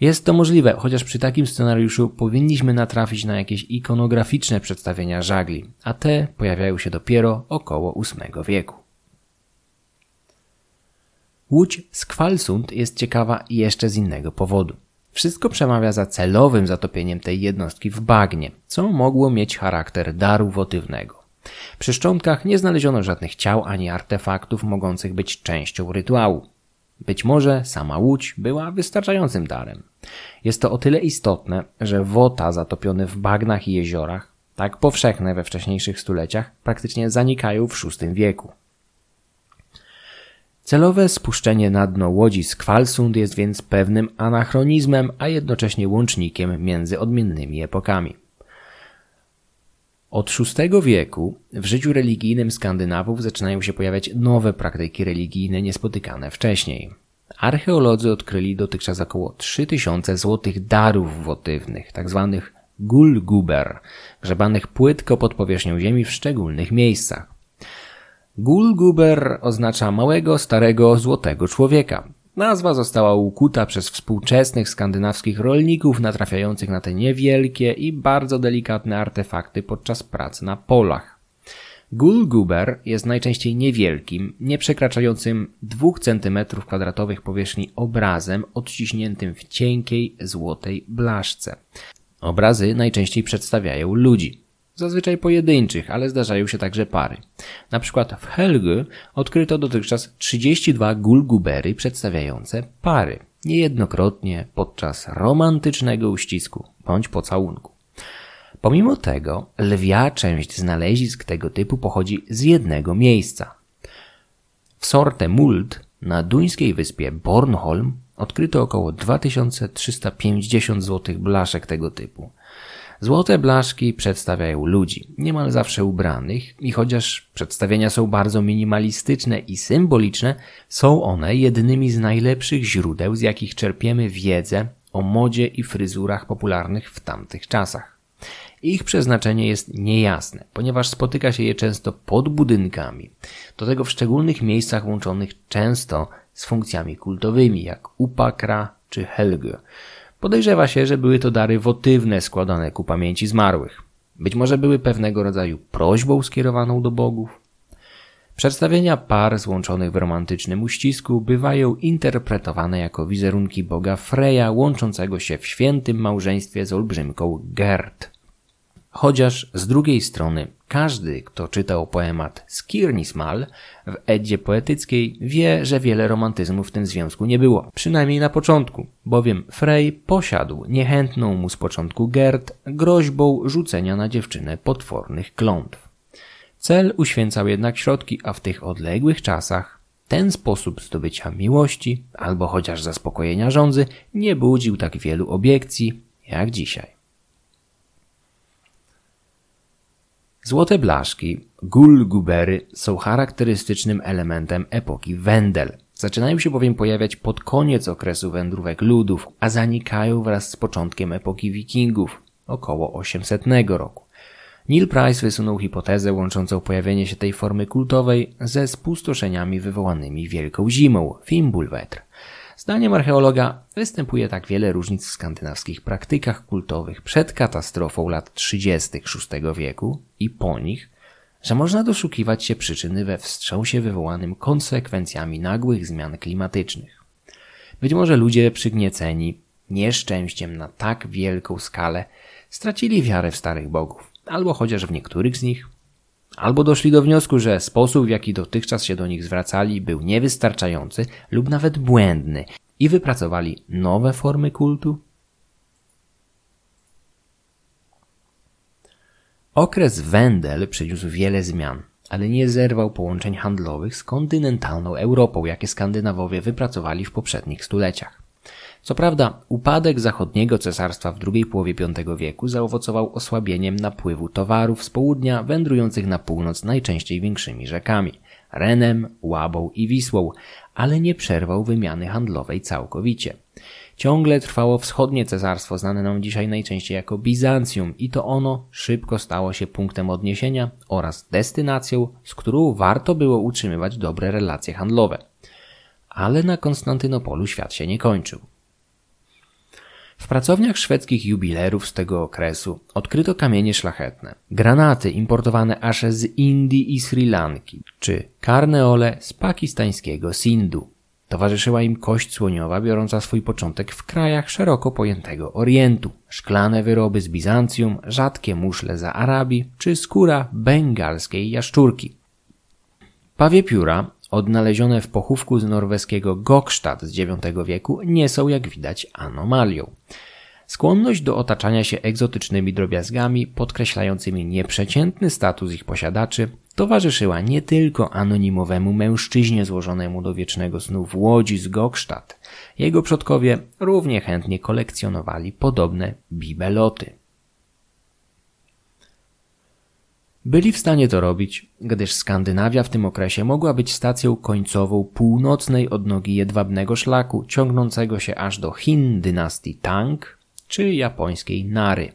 Jest to możliwe, chociaż przy takim scenariuszu powinniśmy natrafić na jakieś ikonograficzne przedstawienia żagli, a te pojawiają się dopiero około VIII wieku. Łódź Skwalsund jest ciekawa jeszcze z innego powodu. Wszystko przemawia za celowym zatopieniem tej jednostki w bagnie, co mogło mieć charakter daru wotywnego. Przy szczątkach nie znaleziono żadnych ciał ani artefaktów mogących być częścią rytuału. Być może sama łódź była wystarczającym darem. Jest to o tyle istotne, że wota zatopione w bagnach i jeziorach, tak powszechne we wcześniejszych stuleciach, praktycznie zanikają w VI wieku. Celowe spuszczenie na dno łodzi z Kwalsund jest więc pewnym anachronizmem, a jednocześnie łącznikiem między odmiennymi epokami. Od VI wieku w życiu religijnym Skandynawów zaczynają się pojawiać nowe praktyki religijne niespotykane wcześniej. Archeolodzy odkryli dotychczas około 3000 złotych darów wotywnych, tzw. Tak gulguber, grzebanych płytko pod powierzchnią ziemi w szczególnych miejscach. Gulguber oznacza małego, starego, złotego człowieka. Nazwa została ukuta przez współczesnych skandynawskich rolników natrafiających na te niewielkie i bardzo delikatne artefakty podczas prac na polach. Gulguber jest najczęściej niewielkim, nie przekraczającym 2 cm2 powierzchni obrazem odciśniętym w cienkiej, złotej blaszce. Obrazy najczęściej przedstawiają ludzi zazwyczaj pojedynczych, ale zdarzają się także pary. Na przykład w Helge odkryto dotychczas 32 gulgubery przedstawiające pary, niejednokrotnie podczas romantycznego uścisku bądź pocałunku. Pomimo tego, lwia część znalezisk tego typu pochodzi z jednego miejsca. W Sorte Muld na duńskiej wyspie Bornholm odkryto około 2350 złotych blaszek tego typu. Złote blaszki przedstawiają ludzi, niemal zawsze ubranych, i chociaż przedstawienia są bardzo minimalistyczne i symboliczne, są one jednymi z najlepszych źródeł, z jakich czerpiemy wiedzę o modzie i fryzurach popularnych w tamtych czasach. Ich przeznaczenie jest niejasne, ponieważ spotyka się je często pod budynkami, do tego w szczególnych miejscach łączonych często z funkcjami kultowymi, jak upakra czy helge. Podejrzewa się, że były to dary wotywne składane ku pamięci zmarłych. Być może były pewnego rodzaju prośbą skierowaną do bogów. Przedstawienia par złączonych w romantycznym uścisku bywają interpretowane jako wizerunki boga Freya łączącego się w świętym małżeństwie z olbrzymką Gerd. Chociaż z drugiej strony każdy, kto czytał poemat Skirnismal w Eddzie poetyckiej, wie, że wiele romantyzmu w tym związku nie było. Przynajmniej na początku, bowiem Frey posiadł niechętną mu z początku Gerd groźbą rzucenia na dziewczynę potwornych klątw. Cel uświęcał jednak środki, a w tych odległych czasach ten sposób zdobycia miłości albo chociaż zaspokojenia żądzy nie budził tak wielu obiekcji jak dzisiaj. Złote blaszki, gulgubery są charakterystycznym elementem epoki Wendel. Zaczynają się bowiem pojawiać pod koniec okresu wędrówek ludów, a zanikają wraz z początkiem epoki wikingów, około 800 roku. Neil Price wysunął hipotezę łączącą pojawienie się tej formy kultowej ze spustoszeniami wywołanymi Wielką Zimą, Fimbulvetr. Zdaniem archeologa występuje tak wiele różnic w skandynawskich praktykach kultowych przed katastrofą lat 30. VI wieku i po nich, że można doszukiwać się przyczyny we wstrząsie wywołanym konsekwencjami nagłych zmian klimatycznych. Być może ludzie przygnieceni nieszczęściem na tak wielką skalę stracili wiarę w starych bogów, albo chociaż w niektórych z nich, albo doszli do wniosku, że sposób w jaki dotychczas się do nich zwracali był niewystarczający lub nawet błędny i wypracowali nowe formy kultu? Okres Wendel przyniósł wiele zmian, ale nie zerwał połączeń handlowych z kontynentalną Europą, jakie Skandynawowie wypracowali w poprzednich stuleciach. Co prawda, upadek zachodniego cesarstwa w drugiej połowie V wieku zaowocował osłabieniem napływu towarów z południa wędrujących na północ najczęściej większymi rzekami Renem, Łabą i Wisłą, ale nie przerwał wymiany handlowej całkowicie. Ciągle trwało wschodnie cesarstwo, znane nam dzisiaj najczęściej jako Bizancjum, i to ono szybko stało się punktem odniesienia oraz destynacją, z którą warto było utrzymywać dobre relacje handlowe. Ale na Konstantynopolu świat się nie kończył. W pracowniach szwedzkich jubilerów z tego okresu odkryto kamienie szlachetne, granaty importowane aż z Indii i Sri Lanki, czy karneole z pakistańskiego Sindu. Towarzyszyła im kość słoniowa biorąca swój początek w krajach szeroko pojętego Orientu, szklane wyroby z Bizancjum, rzadkie muszle za Arabii czy skóra bengalskiej jaszczurki. Pawie pióra, odnalezione w pochówku z norweskiego Gokstad z IX wieku, nie są jak widać anomalią. Skłonność do otaczania się egzotycznymi drobiazgami, podkreślającymi nieprzeciętny status ich posiadaczy, towarzyszyła nie tylko anonimowemu mężczyźnie złożonemu do wiecznego snu w łodzi z Gokstadt. Jego przodkowie równie chętnie kolekcjonowali podobne bibeloty. Byli w stanie to robić, gdyż Skandynawia w tym okresie mogła być stacją końcową północnej odnogi jedwabnego szlaku, ciągnącego się aż do Chin dynastii Tang czy japońskiej Nary.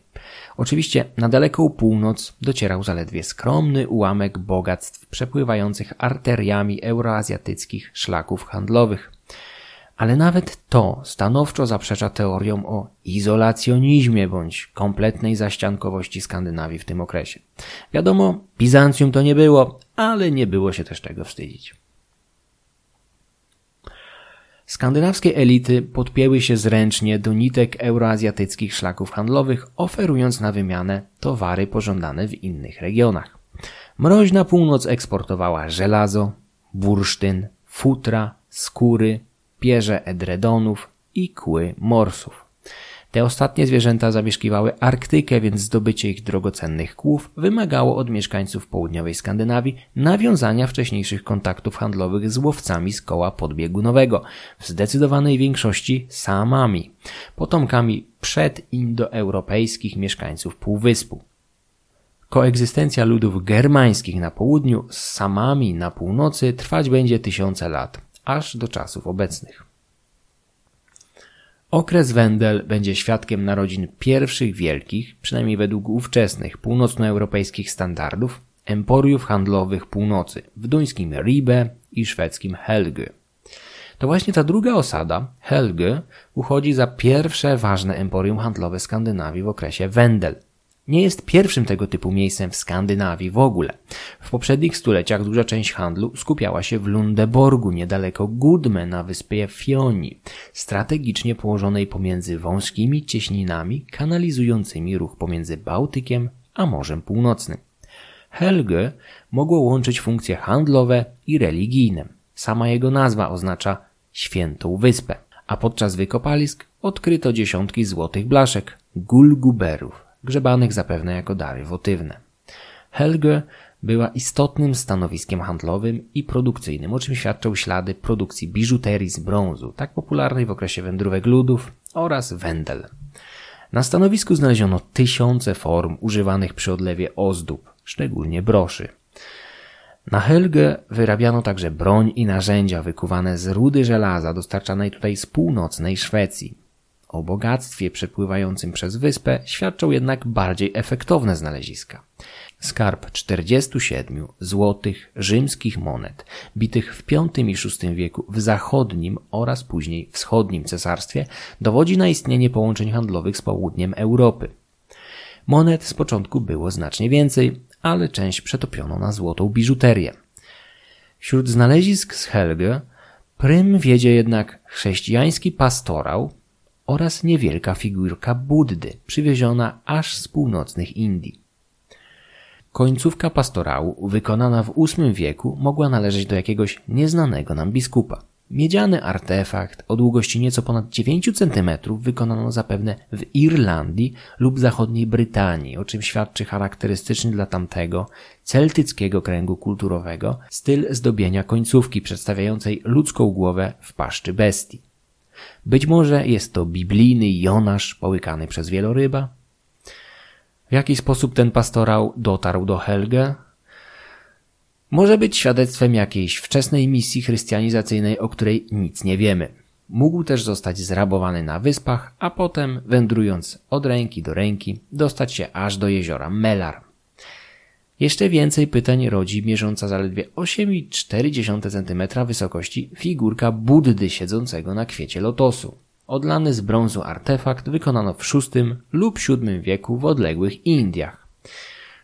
Oczywiście na daleką północ docierał zaledwie skromny ułamek bogactw przepływających arteriami euroazjatyckich szlaków handlowych. Ale nawet to stanowczo zaprzecza teoriom o izolacjonizmie bądź kompletnej zaściankowości Skandynawii w tym okresie. Wiadomo, Bizancjum to nie było, ale nie było się też czego wstydzić. Skandynawskie elity podpięły się zręcznie do nitek euroazjatyckich szlaków handlowych, oferując na wymianę towary pożądane w innych regionach. Mroźna północ eksportowała żelazo, bursztyn, futra, skóry, pierze edredonów i kły morsów. Te ostatnie zwierzęta zamieszkiwały Arktykę, więc zdobycie ich drogocennych kłów wymagało od mieszkańców południowej Skandynawii nawiązania wcześniejszych kontaktów handlowych z łowcami z koła podbiegunowego, w zdecydowanej większości samami, potomkami przedindoeuropejskich mieszkańców Półwyspu. Koegzystencja ludów germańskich na południu z samami na północy trwać będzie tysiące lat, aż do czasów obecnych. Okres Wendel będzie świadkiem narodzin pierwszych wielkich, przynajmniej według ówczesnych północnoeuropejskich standardów, emporiów handlowych północy w duńskim Ribe i szwedzkim Helge. To właśnie ta druga osada, Helge, uchodzi za pierwsze ważne emporium handlowe Skandynawii w okresie Wendel – nie jest pierwszym tego typu miejscem w Skandynawii w ogóle. W poprzednich stuleciach duża część handlu skupiała się w Lundeborgu, niedaleko Gudme na wyspie Fioni, strategicznie położonej pomiędzy wąskimi cieśninami kanalizującymi ruch pomiędzy Bałtykiem a Morzem Północnym. Helge mogło łączyć funkcje handlowe i religijne. Sama jego nazwa oznacza świętą wyspę, a podczas wykopalisk odkryto dziesiątki złotych blaszek, gulguberów, grzebanych zapewne jako dary wotywne. Helge była istotnym stanowiskiem handlowym i produkcyjnym, o czym świadczą ślady produkcji biżuterii z brązu, tak popularnej w okresie wędrówek ludów oraz wędel. Na stanowisku znaleziono tysiące form używanych przy odlewie ozdób, szczególnie broszy. Na Helge wyrabiano także broń i narzędzia wykuwane z rudy żelaza dostarczanej tutaj z północnej Szwecji. O bogactwie przepływającym przez wyspę świadczą jednak bardziej efektowne znaleziska. Skarb 47 złotych rzymskich monet, bitych w V i VI wieku w zachodnim oraz później wschodnim cesarstwie, dowodzi na istnienie połączeń handlowych z południem Europy. Monet z początku było znacznie więcej, ale część przetopiono na złotą biżuterię. Wśród znalezisk z Helge prym wiedzie jednak chrześcijański pastorał, oraz niewielka figurka Buddy, przywieziona aż z północnych Indii. Końcówka pastorału, wykonana w VIII wieku, mogła należeć do jakiegoś nieznanego nam biskupa. Miedziany artefakt o długości nieco ponad 9 cm wykonano zapewne w Irlandii lub zachodniej Brytanii, o czym świadczy charakterystyczny dla tamtego celtyckiego kręgu kulturowego styl zdobienia końcówki przedstawiającej ludzką głowę w paszczy bestii. Być może jest to biblijny Jonasz połykany przez wieloryba? W jaki sposób ten pastorał dotarł do Helge? Może być świadectwem jakiejś wczesnej misji chrystianizacyjnej, o której nic nie wiemy. Mógł też zostać zrabowany na wyspach, a potem, wędrując od ręki do ręki, dostać się aż do jeziora Melar. Jeszcze więcej pytań rodzi mierząca zaledwie 8,4 cm wysokości figurka Buddy siedzącego na kwiecie lotosu. Odlany z brązu artefakt wykonano w VI lub VII wieku w odległych Indiach.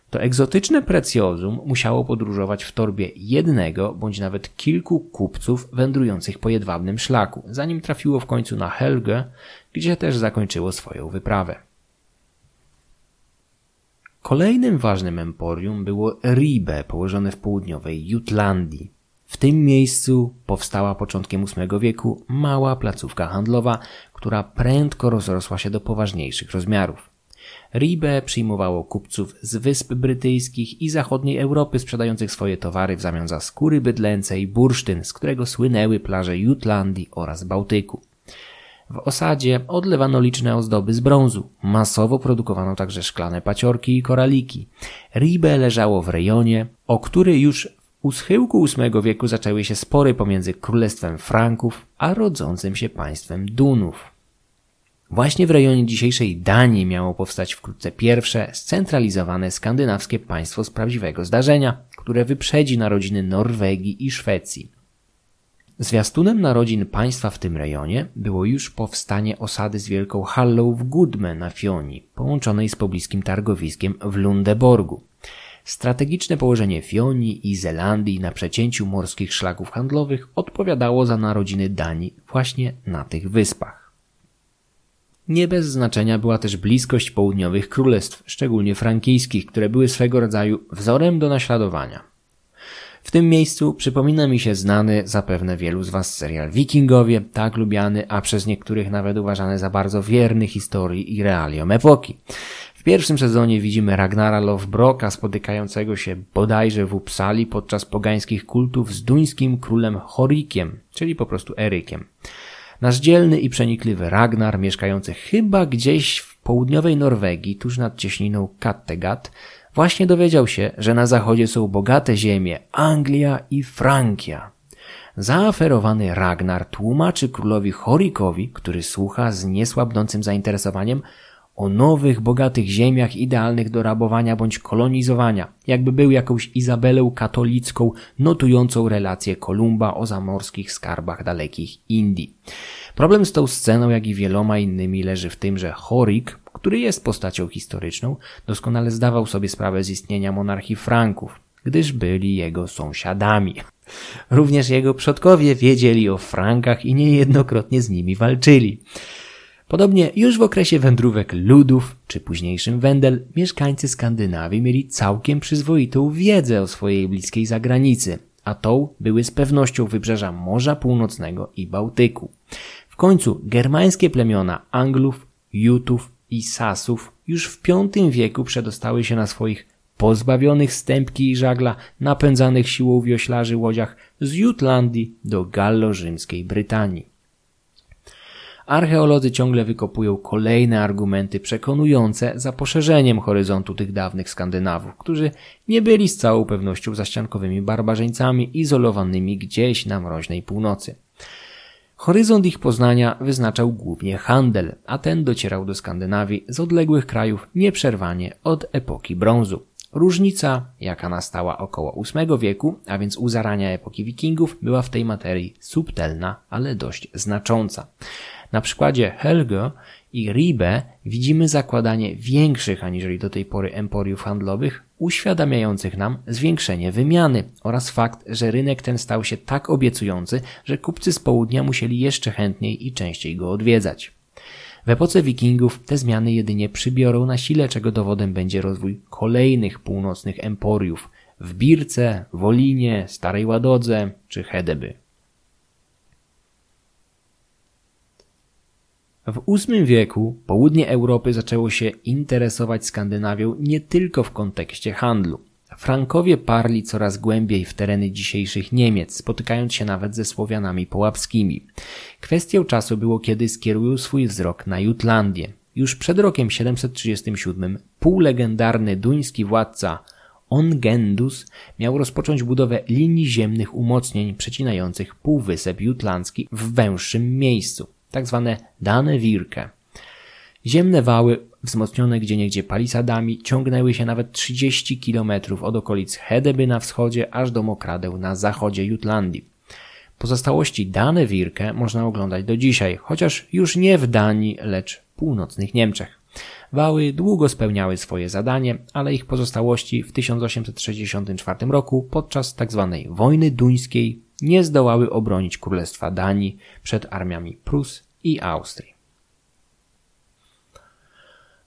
To egzotyczne precjozum musiało podróżować w torbie jednego bądź nawet kilku kupców wędrujących po jedwabnym szlaku, zanim trafiło w końcu na Helge, gdzie też zakończyło swoją wyprawę. Kolejnym ważnym emporium było Ribe, położone w południowej Jutlandii. W tym miejscu powstała początkiem VIII wieku mała placówka handlowa, która prędko rozrosła się do poważniejszych rozmiarów. Ribe przyjmowało kupców z Wysp Brytyjskich i zachodniej Europy sprzedających swoje towary w zamian za skóry bydlęce i bursztyn, z którego słynęły plaże Jutlandii oraz Bałtyku. W osadzie odlewano liczne ozdoby z brązu. Masowo produkowano także szklane paciorki i koraliki. Ribe leżało w rejonie, o który już u schyłku VIII wieku zaczęły się spory pomiędzy Królestwem Franków a rodzącym się państwem Dunów. Właśnie w rejonie dzisiejszej Danii miało powstać wkrótce pierwsze scentralizowane skandynawskie państwo z prawdziwego zdarzenia, które wyprzedzi narodziny Norwegii i Szwecji. Zwiastunem narodzin państwa w tym rejonie było już powstanie osady z Wielką Hallą w Gudme na Fioni, połączonej z pobliskim targowiskiem w Lundeborgu. Strategiczne położenie Fionii i Zelandii na przecięciu morskich szlaków handlowych odpowiadało za narodziny Danii właśnie na tych wyspach. Nie bez znaczenia była też bliskość południowych królestw, szczególnie frankijskich, które były swego rodzaju wzorem do naśladowania. W tym miejscu przypomina mi się znany zapewne wielu z Was serial Wikingowie, tak lubiany, a przez niektórych nawet uważany za bardzo wierny historii i realiom epoki. W pierwszym sezonie widzimy Ragnara Lovebroka spotykającego się bodajże w Uppsali podczas pogańskich kultów z duńskim królem Horikiem, czyli po prostu Erykiem. Nasz dzielny i przenikliwy Ragnar, mieszkający chyba gdzieś w południowej Norwegii, tuż nad cieśniną Kattegat, Właśnie dowiedział się, że na zachodzie są bogate ziemie Anglia i Frankia. Zaaferowany Ragnar tłumaczy królowi Horikowi, który słucha z niesłabnącym zainteresowaniem, o nowych, bogatych ziemiach idealnych do rabowania bądź kolonizowania, jakby był jakąś Izabelę katolicką notującą relacje Kolumba o zamorskich skarbach dalekich Indii. Problem z tą sceną, jak i wieloma innymi leży w tym, że Horik, który jest postacią historyczną, doskonale zdawał sobie sprawę z istnienia monarchii Franków, gdyż byli jego sąsiadami. Również jego przodkowie wiedzieli o Frankach i niejednokrotnie z nimi walczyli. Podobnie już w okresie wędrówek ludów, czy późniejszym Wendel, mieszkańcy Skandynawii mieli całkiem przyzwoitą wiedzę o swojej bliskiej zagranicy, a tą były z pewnością wybrzeża Morza Północnego i Bałtyku. W końcu germańskie plemiona Anglów, Jutów i Sasów już w V wieku przedostały się na swoich pozbawionych stępki i żagla, napędzanych siłą wioślarzy łodziach z Jutlandii do gallo-rzymskiej Brytanii. Archeolodzy ciągle wykopują kolejne argumenty przekonujące za poszerzeniem horyzontu tych dawnych Skandynawów, którzy nie byli z całą pewnością zaściankowymi barbarzyńcami izolowanymi gdzieś na mroźnej północy. Horyzont ich poznania wyznaczał głównie handel, a ten docierał do Skandynawii z odległych krajów nieprzerwanie od epoki brązu. Różnica, jaka nastała około VIII wieku, a więc u zarania epoki wikingów, była w tej materii subtelna, ale dość znacząca. Na przykładzie Helge i Ribe widzimy zakładanie większych aniżeli do tej pory emporiów handlowych, uświadamiających nam zwiększenie wymiany oraz fakt, że rynek ten stał się tak obiecujący, że kupcy z południa musieli jeszcze chętniej i częściej go odwiedzać. W epoce wikingów te zmiany jedynie przybiorą na sile, czego dowodem będzie rozwój kolejnych północnych emporiów w Birce, Wolinie, Starej Ładodze czy Hedeby. W VIII wieku południe Europy zaczęło się interesować Skandynawią nie tylko w kontekście handlu. Frankowie parli coraz głębiej w tereny dzisiejszych Niemiec, spotykając się nawet ze Słowianami połapskimi. Kwestią czasu było, kiedy skierują swój wzrok na Jutlandię. Już przed rokiem 737 półlegendarny duński władca Ongendus miał rozpocząć budowę linii ziemnych umocnień przecinających półwysep jutlandzki w węższym miejscu, tak zwane dane wirke. Ziemne wały, wzmocnione gdzieniegdzie palisadami, ciągnęły się nawet 30 kilometrów od okolic Hedeby na wschodzie aż do Mokradeł na zachodzie Jutlandii. Pozostałości Dane Wirke można oglądać do dzisiaj, chociaż już nie w Danii, lecz północnych Niemczech. Wały długo spełniały swoje zadanie, ale ich pozostałości w 1864 roku podczas tzw. Tak wojny duńskiej nie zdołały obronić Królestwa Danii przed armiami Prus i Austrii.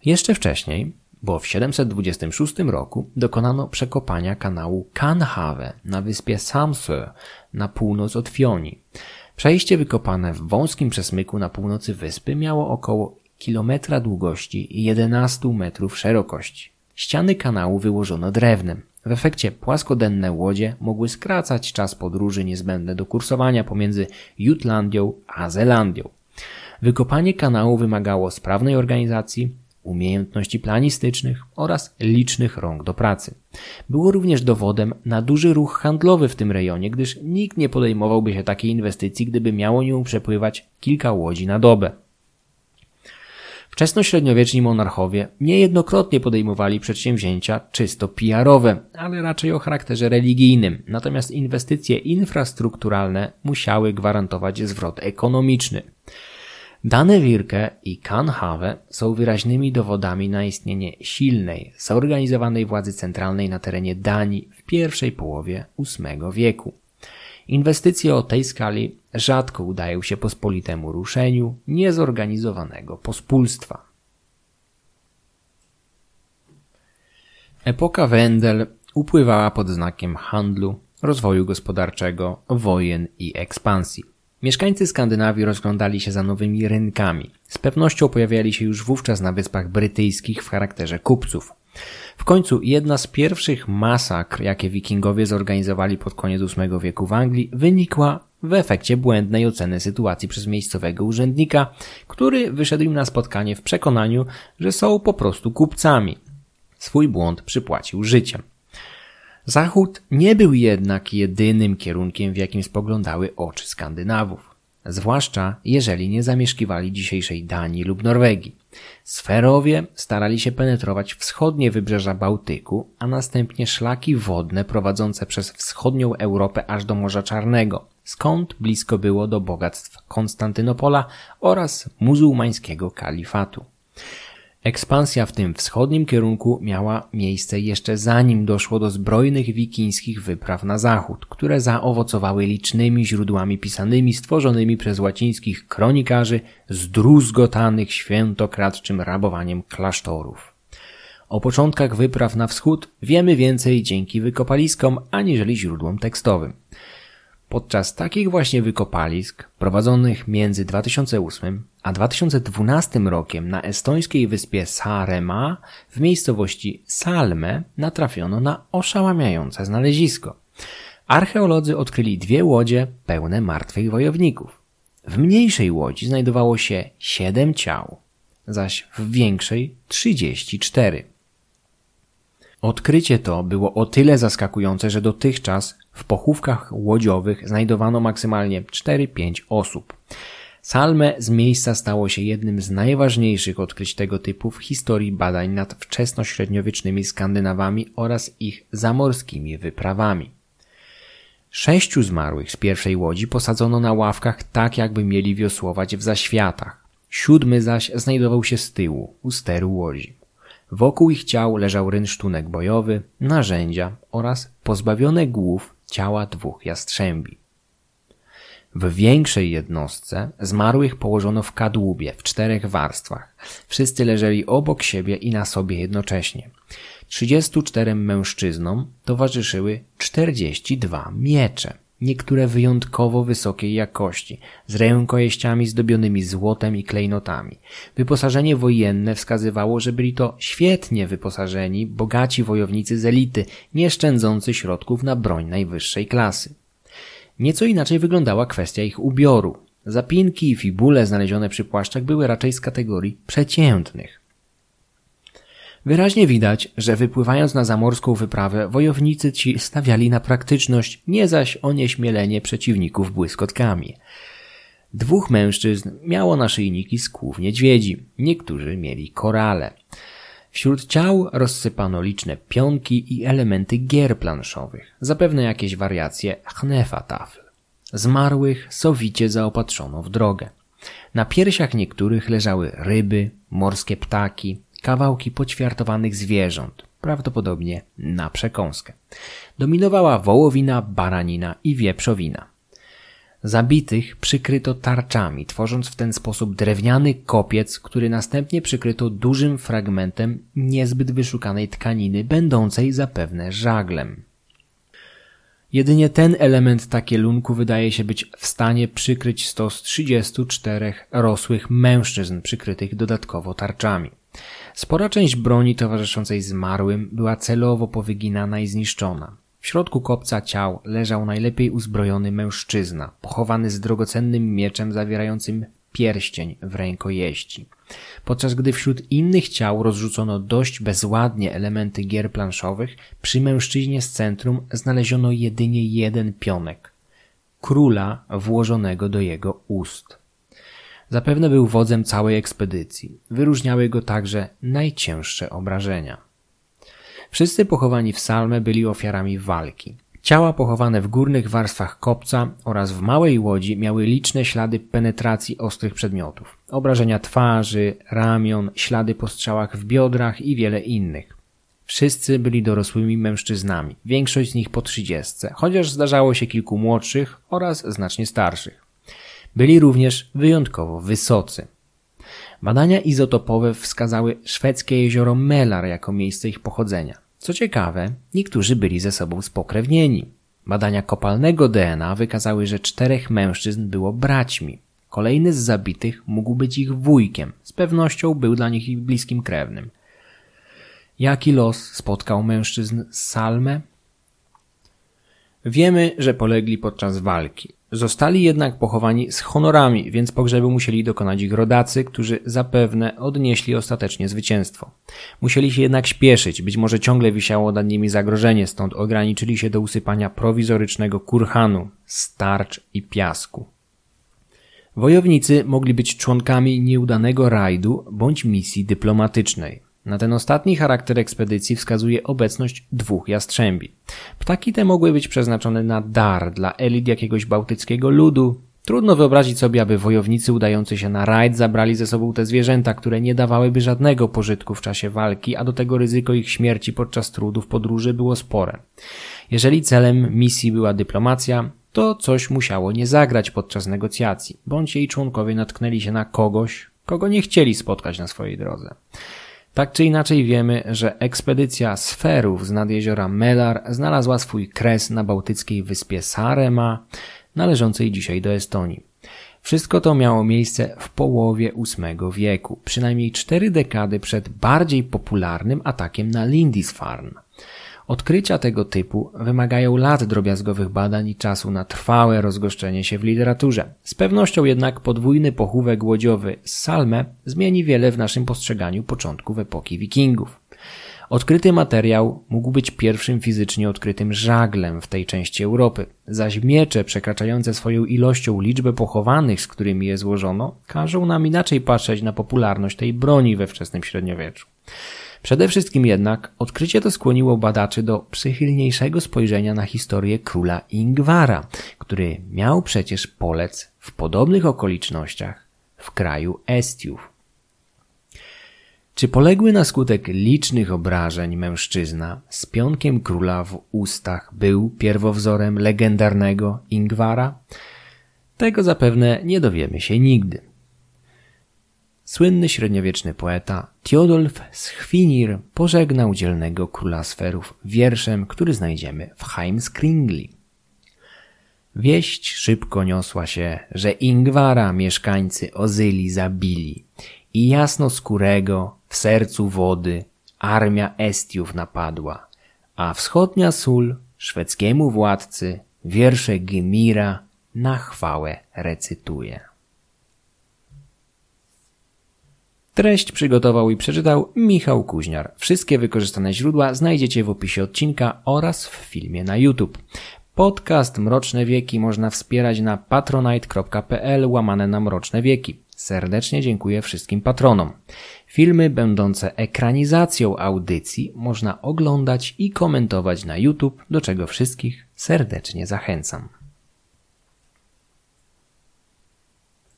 Jeszcze wcześniej, bo w 726 roku dokonano przekopania kanału Kanhave na wyspie Samsø na północ od Fioni. Przejście wykopane w wąskim przesmyku na północy wyspy miało około kilometra długości i 11 metrów szerokości. Ściany kanału wyłożono drewnem. W efekcie płaskodenne łodzie mogły skracać czas podróży niezbędne do kursowania pomiędzy Jutlandią a Zelandią. Wykopanie kanału wymagało sprawnej organizacji, umiejętności planistycznych oraz licznych rąk do pracy. Było również dowodem na duży ruch handlowy w tym rejonie, gdyż nikt nie podejmowałby się takiej inwestycji, gdyby miało nią przepływać kilka łodzi na dobę. Wczesnośredniowieczni monarchowie niejednokrotnie podejmowali przedsięwzięcia czysto PR-owe, ale raczej o charakterze religijnym, natomiast inwestycje infrastrukturalne musiały gwarantować zwrot ekonomiczny. Dane Wirke i Kanhave są wyraźnymi dowodami na istnienie silnej, zorganizowanej władzy centralnej na terenie Danii w pierwszej połowie VIII wieku. Inwestycje o tej skali rzadko udają się pospolitemu ruszeniu niezorganizowanego pospólstwa. Epoka Wendel upływała pod znakiem handlu, rozwoju gospodarczego, wojen i ekspansji. Mieszkańcy Skandynawii rozglądali się za nowymi rynkami. Z pewnością pojawiali się już wówczas na Wyspach Brytyjskich w charakterze kupców. W końcu jedna z pierwszych masakr, jakie wikingowie zorganizowali pod koniec VIII wieku w Anglii, wynikła w efekcie błędnej oceny sytuacji przez miejscowego urzędnika, który wyszedł im na spotkanie w przekonaniu, że są po prostu kupcami. Swój błąd przypłacił życiem. Zachód nie był jednak jedynym kierunkiem, w jakim spoglądały oczy Skandynawów, zwłaszcza jeżeli nie zamieszkiwali dzisiejszej Danii lub Norwegii. Sferowie starali się penetrować wschodnie wybrzeża Bałtyku, a następnie szlaki wodne prowadzące przez wschodnią Europę aż do Morza Czarnego, skąd blisko było do bogactw Konstantynopola oraz muzułmańskiego kalifatu. Ekspansja w tym wschodnim kierunku miała miejsce jeszcze zanim doszło do zbrojnych wikińskich wypraw na zachód, które zaowocowały licznymi źródłami pisanymi stworzonymi przez łacińskich kronikarzy zdruzgotanych świętokradczym rabowaniem klasztorów. O początkach wypraw na wschód wiemy więcej dzięki wykopaliskom aniżeli źródłom tekstowym. Podczas takich właśnie wykopalisk, prowadzonych między 2008 a 2012 rokiem na estońskiej wyspie Saaremaa w miejscowości Salme natrafiono na oszałamiające znalezisko. Archeolodzy odkryli dwie łodzie pełne martwych wojowników. W mniejszej łodzi znajdowało się siedem ciał, zaś w większej 34. Odkrycie to było o tyle zaskakujące, że dotychczas w pochówkach łodziowych znajdowano maksymalnie 4-5 osób. Salme z miejsca stało się jednym z najważniejszych odkryć tego typu w historii badań nad wczesnośredniowiecznymi Skandynawami oraz ich zamorskimi wyprawami. Sześciu zmarłych z pierwszej łodzi posadzono na ławkach tak, jakby mieli wiosłować w zaświatach. Siódmy zaś znajdował się z tyłu, u steru łodzi. Wokół ich ciał leżał rynsztunek bojowy, narzędzia oraz pozbawione głów ciała dwóch jastrzębi. W większej jednostce zmarłych położono w kadłubie w czterech warstwach. Wszyscy leżeli obok siebie i na sobie jednocześnie. 34 mężczyznom towarzyszyły 42 miecze. Niektóre wyjątkowo wysokiej jakości, z rękojeściami zdobionymi złotem i klejnotami. Wyposażenie wojenne wskazywało, że byli to świetnie wyposażeni, bogaci wojownicy z elity, nie szczędzący środków na broń najwyższej klasy. Nieco inaczej wyglądała kwestia ich ubioru. Zapinki i fibule znalezione przy płaszczach były raczej z kategorii przeciętnych. Wyraźnie widać, że wypływając na zamorską wyprawę, wojownicy ci stawiali na praktyczność, nie zaś onieśmielenie przeciwników błyskotkami. Dwóch mężczyzn miało naszyjniki z kłów niedźwiedzi, niektórzy mieli korale. Wśród ciał rozsypano liczne pionki i elementy gier planszowych, zapewne jakieś wariacje chnefa tafel. Zmarłych sowicie zaopatrzono w drogę. Na piersiach niektórych leżały ryby, morskie ptaki, kawałki poćwiartowanych zwierząt, prawdopodobnie na przekąskę. Dominowała wołowina, baranina i wieprzowina. Zabitych przykryto tarczami, tworząc w ten sposób drewniany kopiec, który następnie przykryto dużym fragmentem niezbyt wyszukanej tkaniny, będącej zapewne żaglem. Jedynie ten element takielunku wydaje się być w stanie przykryć stos 34 rosłych mężczyzn przykrytych dodatkowo tarczami. Spora część broni towarzyszącej zmarłym była celowo powyginana i zniszczona. W środku kopca ciał leżał najlepiej uzbrojony mężczyzna, pochowany z drogocennym mieczem zawierającym pierścień w rękojeści. Podczas gdy wśród innych ciał rozrzucono dość bezładnie elementy gier planszowych, przy mężczyźnie z centrum znaleziono jedynie jeden pionek króla włożonego do jego ust. Zapewne był wodzem całej ekspedycji. Wyróżniały go także najcięższe obrażenia. Wszyscy pochowani w Salmę byli ofiarami walki. Ciała pochowane w górnych warstwach kopca oraz w małej łodzi miały liczne ślady penetracji ostrych przedmiotów. Obrażenia twarzy, ramion, ślady po strzałach w biodrach i wiele innych. Wszyscy byli dorosłymi mężczyznami, większość z nich po trzydziestce, chociaż zdarzało się kilku młodszych oraz znacznie starszych. Byli również wyjątkowo wysocy. Badania izotopowe wskazały szwedzkie jezioro Melar jako miejsce ich pochodzenia. Co ciekawe, niektórzy byli ze sobą spokrewnieni. Badania kopalnego DNA wykazały, że czterech mężczyzn było braćmi. Kolejny z zabitych mógł być ich wujkiem. Z pewnością był dla nich ich bliskim krewnym. Jaki los spotkał mężczyzn z Salme? Wiemy, że polegli podczas walki. Zostali jednak pochowani z honorami, więc pogrzebu musieli dokonać ich rodacy, którzy zapewne odnieśli ostatecznie zwycięstwo. Musieli się jednak śpieszyć, być może ciągle wisiało nad nimi zagrożenie, stąd ograniczyli się do usypania prowizorycznego kurhanu, starcz i piasku. Wojownicy mogli być członkami nieudanego rajdu bądź misji dyplomatycznej. Na ten ostatni charakter ekspedycji wskazuje obecność dwóch jastrzębi. Ptaki te mogły być przeznaczone na dar dla elit jakiegoś bałtyckiego ludu. Trudno wyobrazić sobie, aby wojownicy udający się na rajd zabrali ze sobą te zwierzęta, które nie dawałyby żadnego pożytku w czasie walki, a do tego ryzyko ich śmierci podczas trudów podróży było spore. Jeżeli celem misji była dyplomacja, to coś musiało nie zagrać podczas negocjacji, bądź jej członkowie natknęli się na kogoś, kogo nie chcieli spotkać na swojej drodze. Tak czy inaczej wiemy, że ekspedycja sferów z nad jeziora Melar znalazła swój kres na bałtyckiej wyspie Sarema, należącej dzisiaj do Estonii. Wszystko to miało miejsce w połowie VIII wieku, przynajmniej cztery dekady przed bardziej popularnym atakiem na Lindisfarne. Odkrycia tego typu wymagają lat drobiazgowych badań i czasu na trwałe rozgoszczenie się w literaturze. Z pewnością jednak podwójny pochówek łodziowy z Salme zmieni wiele w naszym postrzeganiu początków epoki wikingów. Odkryty materiał mógł być pierwszym fizycznie odkrytym żaglem w tej części Europy, zaś miecze przekraczające swoją ilością liczbę pochowanych, z którymi je złożono, każą nam inaczej patrzeć na popularność tej broni we wczesnym średniowieczu. Przede wszystkim jednak odkrycie to skłoniło badaczy do przychylniejszego spojrzenia na historię króla Ingwara, który miał przecież polec w podobnych okolicznościach w kraju Estiów. Czy poległy na skutek licznych obrażeń mężczyzna z pionkiem króla w ustach był pierwowzorem legendarnego Ingwara? Tego zapewne nie dowiemy się nigdy. Słynny średniowieczny poeta Theodulf Schwinir pożegnał dzielnego króla sferów wierszem, który znajdziemy w Heimskringli. Wieść szybko niosła się, że Ingwara mieszkańcy Ozyli zabili i jasnoskórego w sercu wody armia Estiów napadła, a wschodnia sól szwedzkiemu władcy wiersze Gymira na chwałę recytuje. Treść przygotował i przeczytał Michał Kuźniar. Wszystkie wykorzystane źródła znajdziecie w opisie odcinka oraz w filmie na YouTube. Podcast Mroczne Wieki można wspierać na patronite.pl łamane na Mroczne Wieki. Serdecznie dziękuję wszystkim patronom. Filmy będące ekranizacją audycji można oglądać i komentować na YouTube, do czego wszystkich serdecznie zachęcam.